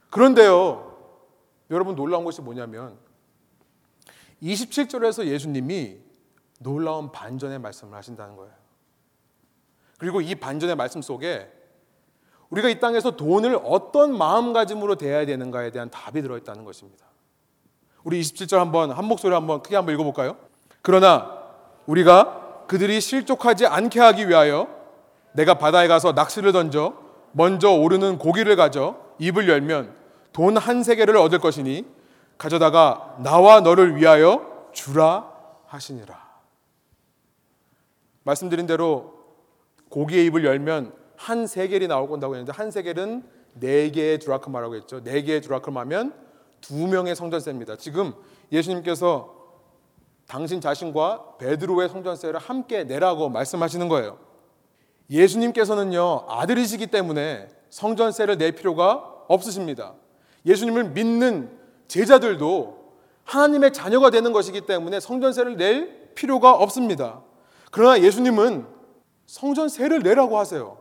그런데요, 여러분 놀라운 것이 뭐냐면 27절에서 예수님이 놀라운 반전의 말씀을 하신다는 거예요. 그리고 이 반전의 말씀 속에 우리가 이 땅에서 돈을 어떤 마음가짐으로 대해야 되는가에 대한 답이 들어있다는 것입니다. 우리 27절 한번 한 목소리 한번 크게 한번 읽어볼까요? 그러나 우리가 그들이 실족하지 않게 하기 위하여 내가 바다에 가서 낚시를 던져 먼저 오르는 고기를 가져 입을 열면 돈 한 세계를 얻을 것이니 가져다가 나와 너를 위하여 주라 하시니라. 말씀드린 대로 고기의 입을 열면 한 세겔이 나올 건다고 했는데 한 세겔은 네 개의 드라크마라고 했죠. 네 개의 드라크마면 두 명의 성전세입니다. 지금 예수님께서 당신 자신과 베드로의 성전세를 함께 내라고 말씀하시는 거예요. 예수님께서는요 아들이시기 때문에 성전세를 낼 필요가 없으십니다. 예수님을 믿는 제자들도 하나님의 자녀가 되는 것이기 때문에 성전세를 낼 필요가 없습니다. 그러나 예수님은 성전세를 내라고 하세요.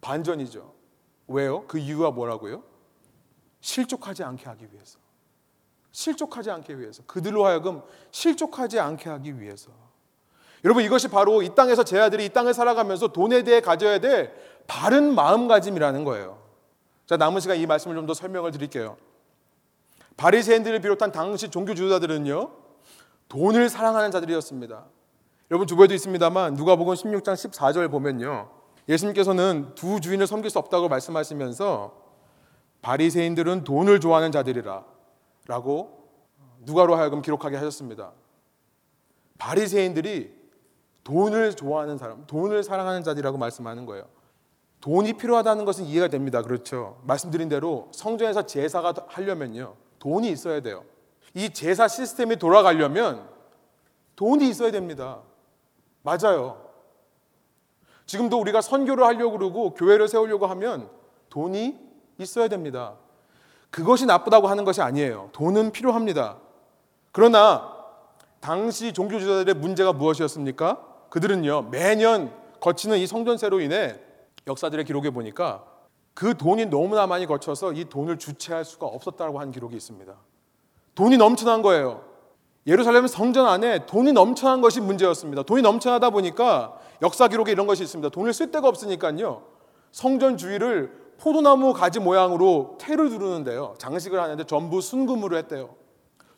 반전이죠. 왜요? 그 이유가 뭐라고요? 실족하지 않게 하기 위해서. 실족하지 않게 위해서. 그들로 하여금 실족하지 않게 하기 위해서. 여러분 이것이 바로 이 땅에서 제 아들이 이 땅을 살아가면서 돈에 대해 가져야 될 바른 마음가짐이라는 거예요. 자 남은 시간 이 말씀을 좀 더 설명을 드릴게요. 바리새인들을 비롯한 당시 종교 지도자들은요 돈을 사랑하는 자들이었습니다. 여러분 주보에도 있습니다만 누가복음 16장 14절 보면요 예수님께서는 두 주인을 섬길 수 없다고 말씀하시면서 바리새인들은 돈을 좋아하는 자들이라 라고 누가로 하여금 기록하게 하셨습니다. 바리새인들이 돈을 좋아하는 사람, 돈을 사랑하는 자들이라고 말씀하는 거예요. 돈이 필요하다는 것은 이해가 됩니다. 그렇죠. 말씀드린 대로 성전에서 제사가 하려면요. 돈이 있어야 돼요. 이 제사 시스템이 돌아가려면 돈이 있어야 됩니다. 맞아요. 지금도 우리가 선교를 하려고 그러고 교회를 세우려고 하면 돈이 있어야 됩니다. 그것이 나쁘다고 하는 것이 아니에요. 돈은 필요합니다. 그러나 당시 종교 지도자들의 문제가 무엇이었습니까? 그들은요 매년 거치는 이 성전세로 인해 역사들의 기록에 보니까 그 돈이 너무나 많이 거쳐서 이 돈을 주체할 수가 없었다고 하는 기록이 있습니다. 돈이 넘쳐난 거예요. 예루살렘 성전 안에 돈이 넘쳐난 것이 문제였습니다. 돈이 넘쳐나다 보니까 역사 기록에 이런 것이 있습니다. 돈을 쓸 데가 없으니까요. 성전 주위를 포도나무 가지 모양으로 태를 두르는데요. 장식을 하는데 전부 순금으로 했대요.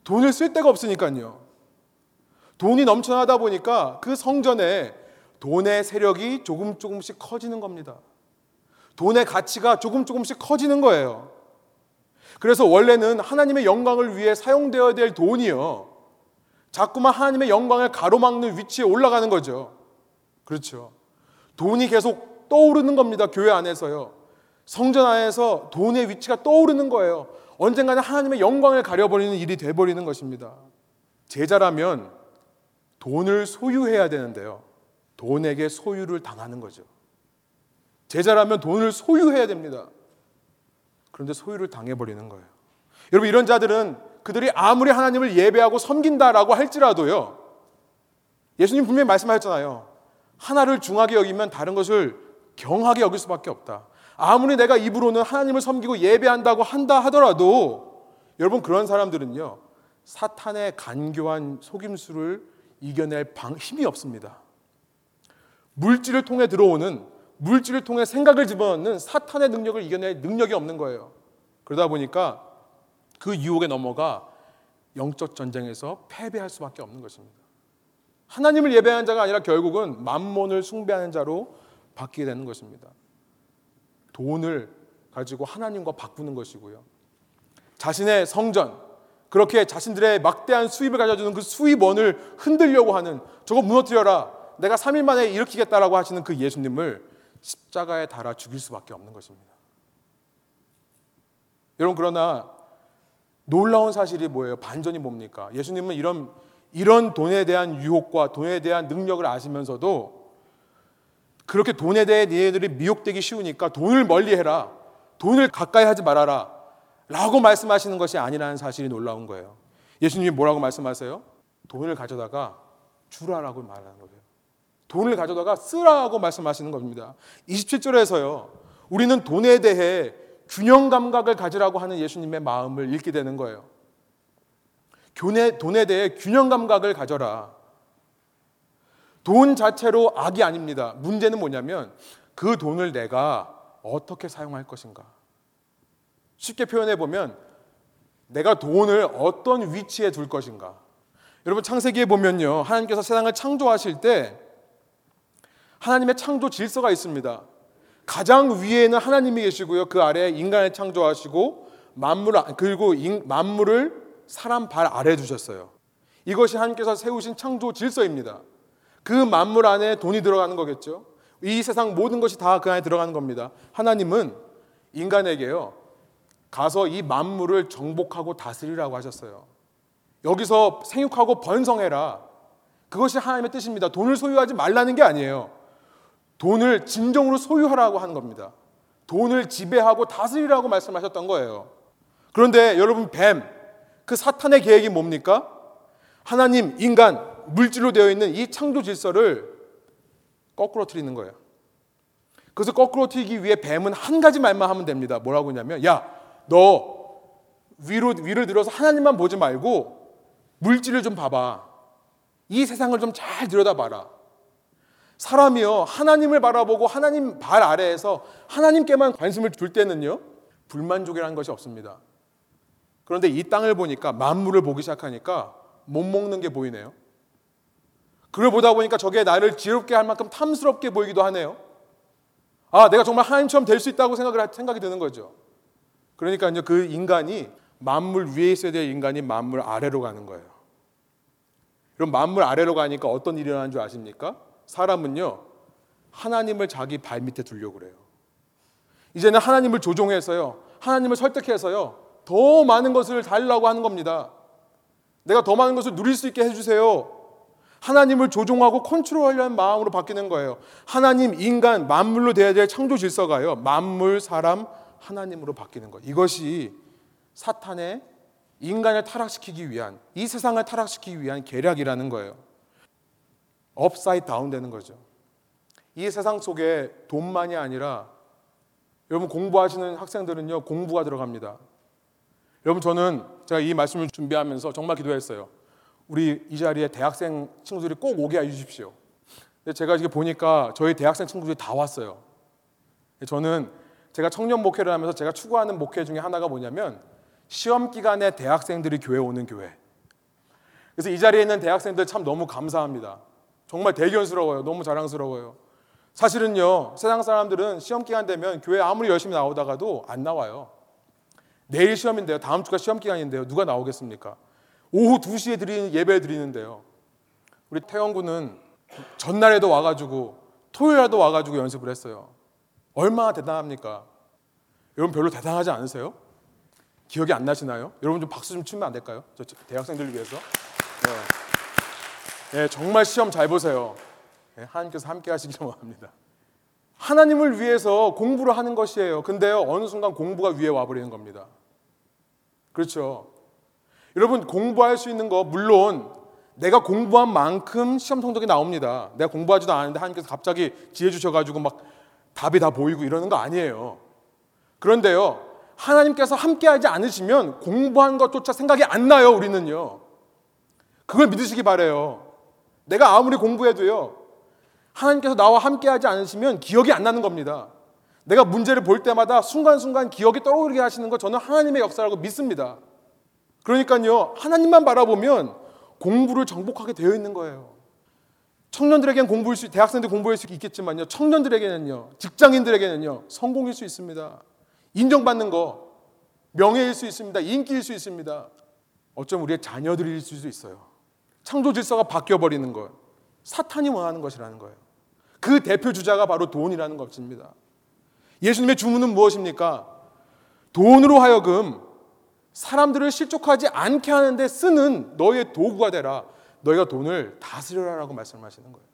돈을 쓸 데가 없으니까요. 돈이 넘쳐나다 보니까 그 성전에 돈의 세력이 조금 조금씩 커지는 겁니다. 돈의 가치가 조금 조금씩 커지는 거예요. 그래서 원래는 하나님의 영광을 위해 사용되어야 될 돈이요. 자꾸만 하나님의 영광을 가로막는 위치에 올라가는 거죠. 그렇죠. 돈이 계속 떠오르는 겁니다. 교회 안에서요. 성전 안에서 돈의 위치가 떠오르는 거예요. 언젠가는 하나님의 영광을 가려버리는 일이 돼버리는 것입니다. 제자라면 돈을 소유해야 되는데요. 돈에게 소유를 당하는 거죠. 제자라면 돈을 소유해야 됩니다. 그런데 소유를 당해버리는 거예요. 여러분, 이런 자들은 그들이 아무리 하나님을 예배하고 섬긴다라고 할지라도요. 예수님 분명히 말씀하셨잖아요. 하나를 중하게 여기면 다른 것을 경하게 여길 수밖에 없다. 아무리 내가 입으로는 하나님을 섬기고 예배한다고 한다 하더라도 여러분 그런 사람들은요. 사탄의 간교한 속임수를 이겨낼 방, 힘이 없습니다. 물질을 통해 들어오는 물질을 통해 생각을 집어넣는 사탄의 능력을 이겨낼 능력이 없는 거예요. 그러다 보니까 그 유혹에 넘어가 영적 전쟁에서 패배할 수밖에 없는 것입니다. 하나님을 예배하는 자가 아니라 결국은 만몬을 숭배하는 자로 바뀌게 되는 것입니다. 돈을 가지고 하나님과 바꾸는 것이고요. 자신의 성전, 그렇게 자신들의 막대한 수입을 가져주는 그 수입원을 흔들려고 하는 저거 무너뜨려라. 내가 3일 만에 일으키겠다라고 하시는 그 예수님을 십자가에 달아 죽일 수밖에 없는 것입니다. 여러분 그러나 놀라운 사실이 뭐예요? 반전이 뭡니까? 예수님은 이런 이런 돈에 대한 유혹과 돈에 대한 능력을 아시면서도 그렇게 돈에 대해 니네들이 미혹되기 쉬우니까 돈을 멀리 해라. 돈을 가까이 하지 말아라. 라고 말씀하시는 것이 아니라는 사실이 놀라운 거예요. 예수님이 뭐라고 말씀하세요? 돈을 가져다가 주라라고 말하는 거예요. 돈을 가져다가 쓰라고 말씀하시는 겁니다. 27절에서요. 우리는 돈에 대해 균형 감각을 가지라고 하는 예수님의 마음을 읽게 되는 거예요. 돈에 대해 균형 감각을 가져라. 돈 자체로 악이 아닙니다. 문제는 뭐냐면 그 돈을 내가 어떻게 사용할 것인가. 쉽게 표현해 보면 내가 돈을 어떤 위치에 둘 것인가. 여러분 창세기에 보면요. 하나님께서 세상을 창조하실 때 하나님의 창조 질서가 있습니다. 가장 위에는 하나님이 계시고요. 그 아래에 인간을 창조하시고 만물 그리고 만물을 사람 발 아래 두셨어요. 이것이 하나님께서 세우신 창조 질서입니다. 그 만물 안에 돈이 들어가는 거겠죠. 이 세상 모든 것이 다 그 안에 들어가는 겁니다. 하나님은 인간에게요. 가서 이 만물을 정복하고 다스리라고 하셨어요. 여기서 생육하고 번성해라. 그것이 하나님의 뜻입니다. 돈을 소유하지 말라는 게 아니에요. 돈을 진정으로 소유하라고 하는 겁니다. 돈을 지배하고 다스리라고 말씀하셨던 거예요. 그런데 여러분 뱀, 그 사탄의 계획이 뭡니까? 하나님, 인간, 물질로 되어 있는 이 창조 질서를 거꾸로 틀리는 거예요. 그래서 거꾸로 튀기 위해 뱀은 한 가지 말만 하면 됩니다. 뭐라고 하냐면, 야, 너 위로 위를 들어서 하나님만 보지 말고 물질을 좀 봐봐. 이 세상을 좀 잘 들여다봐라. 사람이요 하나님을 바라보고 하나님 발 아래에서 하나님께만 관심을 줄 때는요 불만족이라는 것이 없습니다. 그런데 이 땅을 보니까 만물을 보기 시작하니까 못 먹는 게 보이네요. 그걸 보다 보니까 저게 나를 지롭게 할 만큼 탐스럽게 보이기도 하네요. 아, 내가 정말 하나님처럼 될 수 있다고 생각을 생각이 드는 거죠. 그러니까 이제 그 인간이 만물 위에 있어야 될 인간이 만물 아래로 가는 거예요. 그럼 만물 아래로 가니까 어떤 일이 일어나는 줄 아십니까? 사람은요, 하나님을 자기 발 밑에 두려고 그래요. 이제는 하나님을 조종해서요, 하나님을 설득해서요, 더 많은 것을 달라고 하는 겁니다. 내가 더 많은 것을 누릴 수 있게 해주세요. 하나님을 조종하고 컨트롤하려는 마음으로 바뀌는 거예요. 하나님, 인간, 만물로 돼야 될 창조 질서가요. 만물, 사람, 하나님으로 바뀌는 거. 이것이 사탄의 인간을 타락시키기 위한 이 세상을 타락시키기 위한 계략이라는 거예요. upside down 되는 거죠. 이 세상 속에 돈만이 아니라 여러분 공부하시는 학생들은요 공부가 들어갑니다. 여러분 저는 제가 이 말씀을 준비하면서 정말 기도했어요. 우리 이 자리에 대학생 친구들이 꼭 오게 해주십시오. 제가 지금 보니까 저희 대학생 친구들이 다 왔어요. 저는 제가 청년 목회를 하면서 제가 추구하는 목회 중에 하나가 뭐냐면 시험 기간에 대학생들이 교회 오는 교회. 그래서 이 자리에 있는 대학생들 참 너무 감사합니다. 정말 대견스러워요. 너무 자랑스러워요. 사실은요, 세상 사람들은 시험 기간 되면 교회 아무리 열심히 나오다가도 안 나와요. 내일 시험인데요. 다음 주가 시험 기간인데요. 누가 나오겠습니까? 오후 2시에 드리는 예배 드리는데요. 우리 태영 군은 전날에도 와가지고 토요일에도 와가지고 연습을 했어요. 얼마나 대단합니까? 여러분 별로 대단하지 않으세요? 기억이 안 나시나요? 여러분 좀 박수 좀 치면 안 될까요? 저 대학생들을 위해서. 네. 네, 정말 시험 잘 보세요. 네, 하나님께서 함께 하시기를 원합니다. 하나님을 위해서 공부를 하는 것이에요. 근데요, 어느 순간 공부가 위에 와버리는 겁니다. 그렇죠. 여러분, 공부할 수 있는 거, 물론 내가 공부한 만큼 시험 성적이 나옵니다. 내가 공부하지도 않았는데 하나님께서 갑자기 지혜 주셔가지고 막 답이 다 보이고 이러는 거 아니에요. 그런데요, 하나님께서 함께하지 않으시면 공부한 것조차 생각이 안 나요, 우리는요. 그걸 믿으시기 바래요. 내가 아무리 공부해도요, 하나님께서 나와 함께하지 않으시면 기억이 안 나는 겁니다. 내가 문제를 볼 때마다 순간순간 기억이 떠오르게 하시는 것 저는 하나님의 역사라고 믿습니다. 그러니까요, 하나님만 바라보면 공부를 정복하게 되어 있는 거예요. 청년들에게는 공부일 수, 대학생들 공부할 수 있겠지만요, 청년들에게는요, 직장인들에게는요, 성공일 수 있습니다. 인정받는 거, 명예일 수 있습니다. 인기일 수 있습니다. 어쩌면 우리의 자녀들일 수도 있어요. 창조 질서가 바뀌어 버리는 것, 사탄이 원하는 것이라는 거예요. 그 대표 주자가 바로 돈이라는 것입니다. 예수님의 주문은 무엇입니까? 돈으로 하여금 사람들을 실족하지 않게 하는데 쓰는 너의 도구가 되라. 너희가 돈을 다스려라라고 말씀하시는 거예요.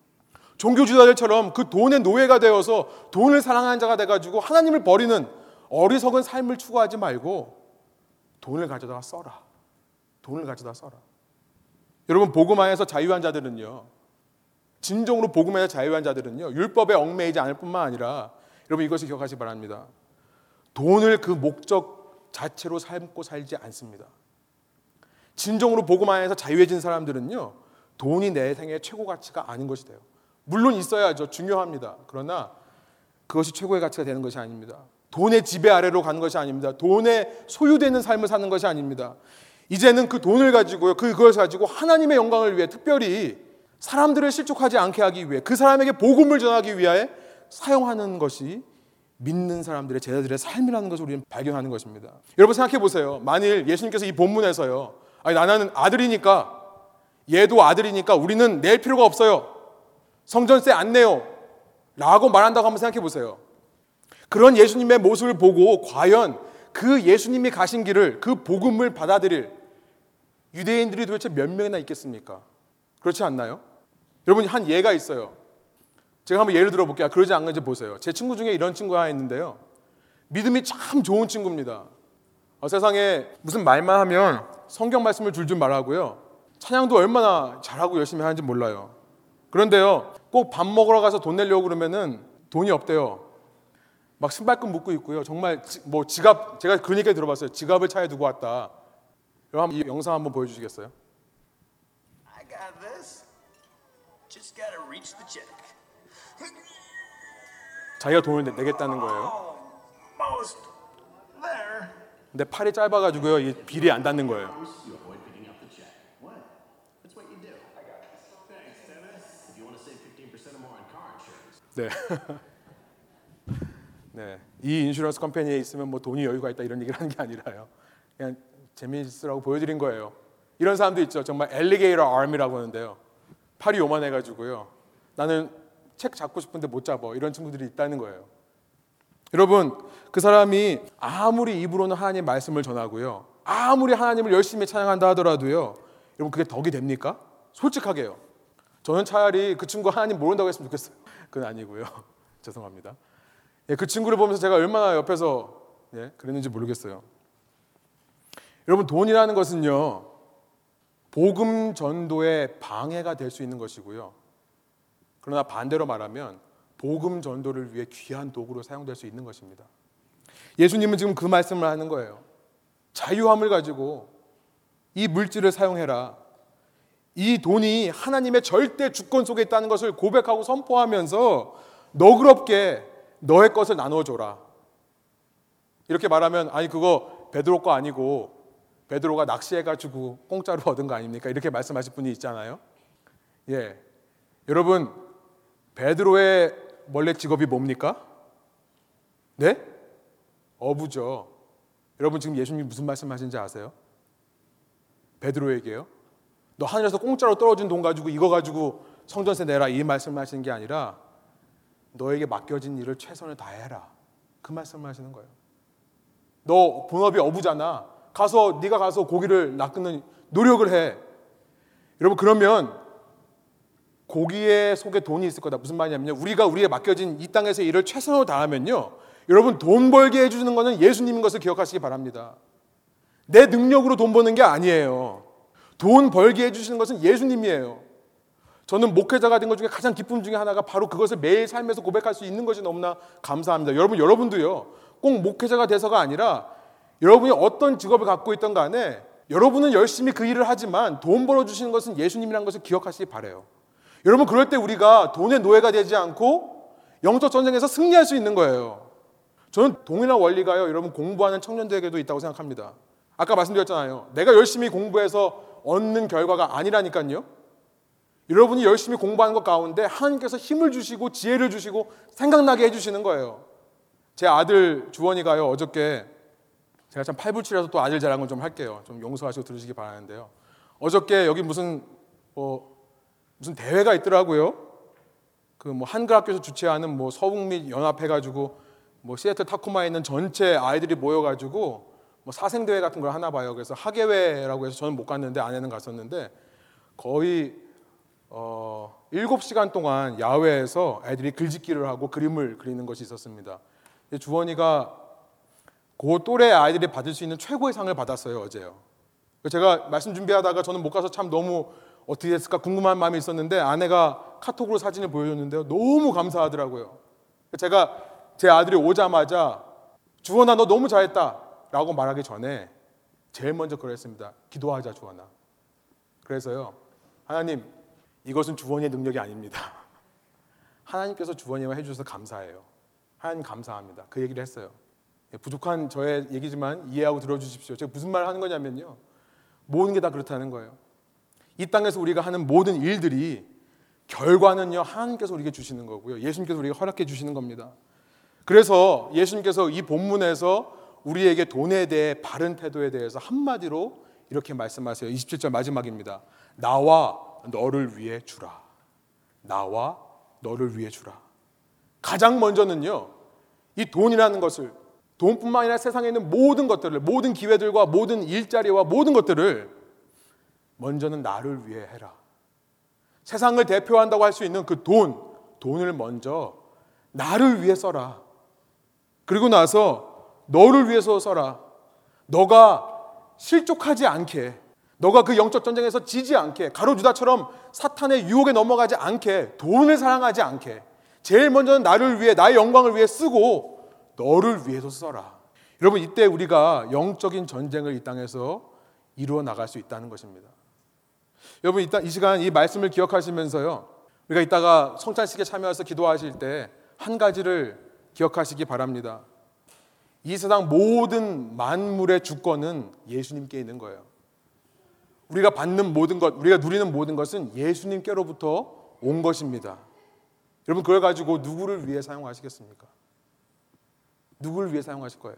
종교 지도자들처럼 그 돈의 노예가 되어서 돈을 사랑하는 자가 돼 가지고 하나님을 버리는 어리석은 삶을 추구하지 말고 돈을 가져다가 써라. 돈을 가져다 써라. 여러분 복음 안에서 자유한 자들은요. 진정으로 복음 안에서 자유한 자들은요. 율법에 얽매이지 않을 뿐만 아니라 여러분 이것을 기억하시기 바랍니다. 돈을 그 목적 자체로 삶고 살지 않습니다. 진정으로 복음 안에서 자유해진 사람들은요. 돈이 내 생의 최고 가치가 아닌 것이 돼요. 물론 있어야죠. 중요합니다. 그러나 그것이 최고의 가치가 되는 것이 아닙니다. 돈의 지배 아래로 가는 것이 아닙니다. 돈에 소유되는 삶을 사는 것이 아닙니다. 이제는 그 돈을 가지고요. 그것을 가지고 하나님의 영광을 위해 특별히 사람들을 실족하지 않게 하기 위해 그 사람에게 복음을 전하기 위하여 사용하는 것이 믿는 사람들의 제자들의 삶이라는 것을 우리는 발견하는 것입니다. 여러분 생각해 보세요. 만일 예수님께서 이 본문에서요. 아니 나는 아들이니까 얘도 아들이니까 우리는 낼 필요가 없어요. 성전세 안 내요. 라고 말한다고 한번 생각해 보세요. 그런 예수님의 모습을 보고 과연 그 예수님이 가신 길을 그 복음을 받아들일 유대인들이 도대체 몇 명이나 있겠습니까? 그렇지 않나요? 여러분 한 예가 있어요. 제가 한번 예를 들어 볼게요. 그러지 않는지 보세요. 제 친구 중에 이런 친구가 하나 있는데요. 믿음이 참 좋은 친구입니다. 어, 세상에 무슨 말만 하면 성경 말씀을 줄줄 말하고요. 찬양도 얼마나 잘하고 열심히 하는지 몰라요. 그런데요, 꼭 밥 먹으러 가서 돈 내려고 그러면은 돈이 없대요. 막 신발끈 묶고 있고요. 정말 지, 뭐 지갑 제가 얘기 들어봤어요. 지갑을 차에 두고 왔다. 여러분 이 영상 한번 보여주시겠어요? I got this. Just gotta reach the. 자기가 돈을 내- 내겠다는 거예요. 근데 팔이 짧아가지고요, 이 빌이 안 닿는 거예요. You avoid picking up the check. What? That's what you do. I got this. Thanks, Dennis. If you want to save 15% or more on car insurance. 네. <laughs> 네. 이 인슈런스 컴퍼니에 있으면 뭐 돈이 여유가 있다 이런 얘기를 하는 게 아니라요. 그냥 재미있으라고 보여드린 거예요. 이런 사람도 있죠. 정말 엘리게이터 아미라고 하는데요. 팔이 요만해 가지고요. 나는 책 잡고 싶은데 못 잡아. 이런 친구들이 있다는 거예요. 여러분, 그 사람이 아무리 입으로는 하나님 말씀을 전하고요. 아무리 하나님을 열심히 찬양한다 하더라도요. 여러분 그게 덕이 됩니까? 솔직하게요. 저는 차라리 그 친구 하나님 모른다고 했으면 좋겠어요. 그건 아니고요. <laughs> 죄송합니다. 예, 그 친구를 보면서 제가 얼마나 옆에서 예, 그랬는지 모르겠어요. 여러분 돈이라는 것은요. 복음 전도의 방해가 될 수 있는 것이고요. 그러나 반대로 말하면 복음 전도를 위해 귀한 도구로 사용될 수 있는 것입니다. 예수님은 지금 그 말씀을 하는 거예요. 자유함을 가지고 이 물질을 사용해라. 이 돈이 하나님의 절대 주권 속에 있다는 것을 고백하고 선포하면서 너그럽게 너의 것을 나눠줘라. 이렇게 말하면 아니 그거 베드로 거 아니고 베드로가 낚시해가지고 공짜로 얻은 거 아닙니까? 이렇게 말씀하실 분이 있잖아요. 예, 여러분 베드로의 원래 직업이 뭡니까? 네? 어부죠. 여러분 지금 예수님이 무슨 말씀하신지 아세요? 베드로에게요. 너 하늘에서 공짜로 떨어진 돈 가지고 이거 가지고 성전세 내라 이 말씀하시는 게 아니라 너에게 맡겨진 일을 최선을 다해라. 그 말씀을 하시는 거예요. 너 본업이 어부잖아. 가서 네가 가서 고기를 낚는 노력을 해. 여러분 그러면 고기의 속에 돈이 있을 거다. 무슨 말이냐면요. 우리가 우리에 맡겨진 이 땅에서 일을 최선으로 다하면요. 여러분 돈 벌게 해주는 것은 예수님인 것을 기억하시기 바랍니다. 내 능력으로 돈 버는 게 아니에요. 돈 벌게 해주시는 것은 예수님이에요. 저는 목회자가 된 것 중에 가장 기쁨 중에 하나가 바로 그것을 매일 삶에서 고백할 수 있는 것이 너무나 감사합니다. 여러분, 여러분도요, 꼭 목회자가 돼서가 아니라 여러분이 어떤 직업을 갖고 있던 간에 여러분은 열심히 그 일을 하지만 돈 벌어주시는 것은 예수님이라는 것을 기억하시기 바래요. 여러분, 그럴 때 우리가 돈의 노예가 되지 않고 영적 전쟁에서 승리할 수 있는 거예요. 저는 동일한 원리가요, 여러분 공부하는 청년들에게도 있다고 생각합니다. 아까 말씀드렸잖아요. 내가 열심히 공부해서 얻는 결과가 아니라니까요. 여러분이 열심히 공부하는 것 가운데 하나님께서 힘을 주시고 지혜를 주시고 생각나게 해주시는 거예요. 제 아들 주원이가요 어저께 제가 참 팔불출해서 또 아들 자랑을 좀 할게요. 좀 용서하시고 들으시기 바라는데요. 어저께 여기 무슨 뭐 무슨 대회가 있더라고요. 그 뭐 한글 학교에서 주최하는 뭐 서북미 연합해 가지고 뭐 시애틀 타코마에 있는 전체 아이들이 모여 가지고 뭐 사생 대회 같은 걸 하나 봐요. 그래서 학예회라고 해서 저는 못 갔는데 아내는 갔었는데 거의 어, 7시간 동안 야외에서 애들이 글짓기를 하고 그림을 그리는 것이 있었습니다. 주원이가 그 또래 아이들이 받을 수 있는 최고의 상을 받았어요 어제요. 제가 말씀 준비하다가 저는 못 가서 참 너무 어떻게 됐을까 궁금한 마음이 있었는데 아내가 카톡으로 사진을 보여줬는데요 너무 감사하더라고요. 제가 제 아들이 오자마자 주원아 너 너무 잘했다 라고 말하기 전에 제일 먼저 그랬습니다. 기도하자 주원아. 그래서요 하나님 이것은 주원이의 능력이 아닙니다. <laughs> 하나님께서 주원이만 해주셔서 감사해요. 하나님 감사합니다. 그 얘기를 했어요. 예, 부족한 저의 얘기지만 이해하고 들어주십시오. 제가 무슨 말을 하는 거냐면요. 모든 게 다 그렇다는 거예요. 이 땅에서 우리가 하는 모든 일들이 결과는요 하나님께서 우리에게 주시는 거고요. 예수님께서 우리에게 허락해 주시는 겁니다. 그래서 예수님께서 이 본문에서 우리에게 돈에 대해 바른 태도에 대해서 한마디로 이렇게 말씀하세요. 27절 마지막입니다. 나와 너를 위해 주라. 나와 너를 위해 주라. 가장 먼저는요. 이 돈이라는 것을 돈뿐만 아니라 세상에 있는 모든 것들을 모든 기회들과 모든 일자리와 모든 것들을 먼저는 나를 위해 해라. 세상을 대표한다고 할 수 있는 그 돈, 돈을 먼저 나를 위해 써라. 그리고 나서 너를 위해서 써라. 너가 실족하지 않게, 너가 그 영적 전쟁에서 지지 않게, 가로주다처럼 사탄의 유혹에 넘어가지 않게, 돈을 사랑하지 않게, 제일 먼저는 나를 위해, 나의 영광을 위해 쓰고, 너를 위해서 써라. 여러분, 이때 우리가 영적인 전쟁을 이 땅에서 이루어 나갈 수 있다는 것입니다. 여러분, 이따 이 시간 이 말씀을 기억하시면서요, 우리가 이따가 성찬식에 참여해서 기도하실 때 한 가지를 기억하시기 바랍니다. 이 세상 모든 만물의 주권은 예수님께 있는 거예요. 우리가 받는 모든 것, 우리가 누리는 모든 것은 예수님께로부터 온 것입니다. 여러분 그걸 가지고 누구를 위해 사용하시겠습니까? 누구를 위해 사용하실 거예요?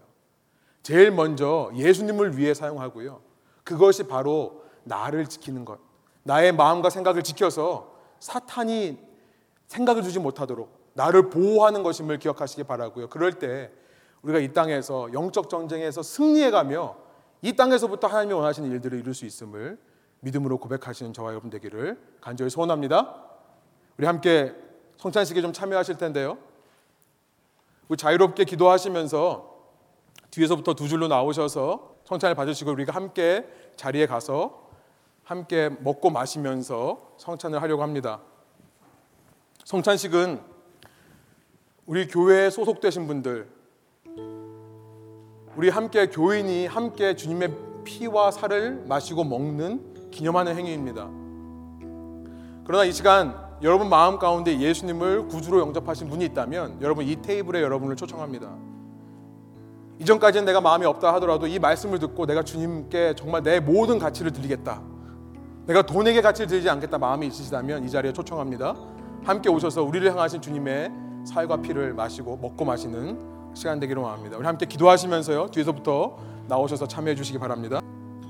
제일 먼저 예수님을 위해 사용하고요. 그것이 바로 나를 지키는 것. 나의 마음과 생각을 지켜서 사탄이 생각을 주지 못하도록 나를 보호하는 것임을 기억하시기 바라고요. 그럴 때 우리가 이 땅에서 영적 전쟁에서 승리해 가며 이 땅에서부터 하나님이 원하시는 일들을 이룰 수 있음을 믿음으로 고백하시는 저와 여러분 되기를 간절히 소원합니다. 우리 함께 성찬식에 좀 참여하실 텐데요. 우리 자유롭게 기도하시면서 뒤에서부터 두 줄로 나오셔서 성찬을 받으시고 우리가 함께 자리에 가서 함께 먹고 마시면서 성찬을 하려고 합니다. 성찬식은 우리 교회에 소속되신 분들, 우리 함께 교인이 함께 주님의 피와 살을 마시고 먹는 기념하는 행위입니다. 그러나 이 시간 여러분 마음 가운데 예수님을 구주로 영접하신 분이 있다면 여러분 이 테이블에 여러분을 초청합니다. 이전까지는 내가 마음이 없다 하더라도 이 말씀을 듣고 내가 주님께 정말 내 모든 가치를 드리겠다. 내가 돈에게 가치를 드리지 않겠다 마음이 있으시다면 이 자리에 초청합니다. 함께 오셔서 우리를 향하신 주님의 살과 피를 마시고 먹고 마시는 시간 되기를 원합니다. 우리 함께 기도하시면서요. 뒤에서부터 나오셔서 참여해 주시기 바랍니다.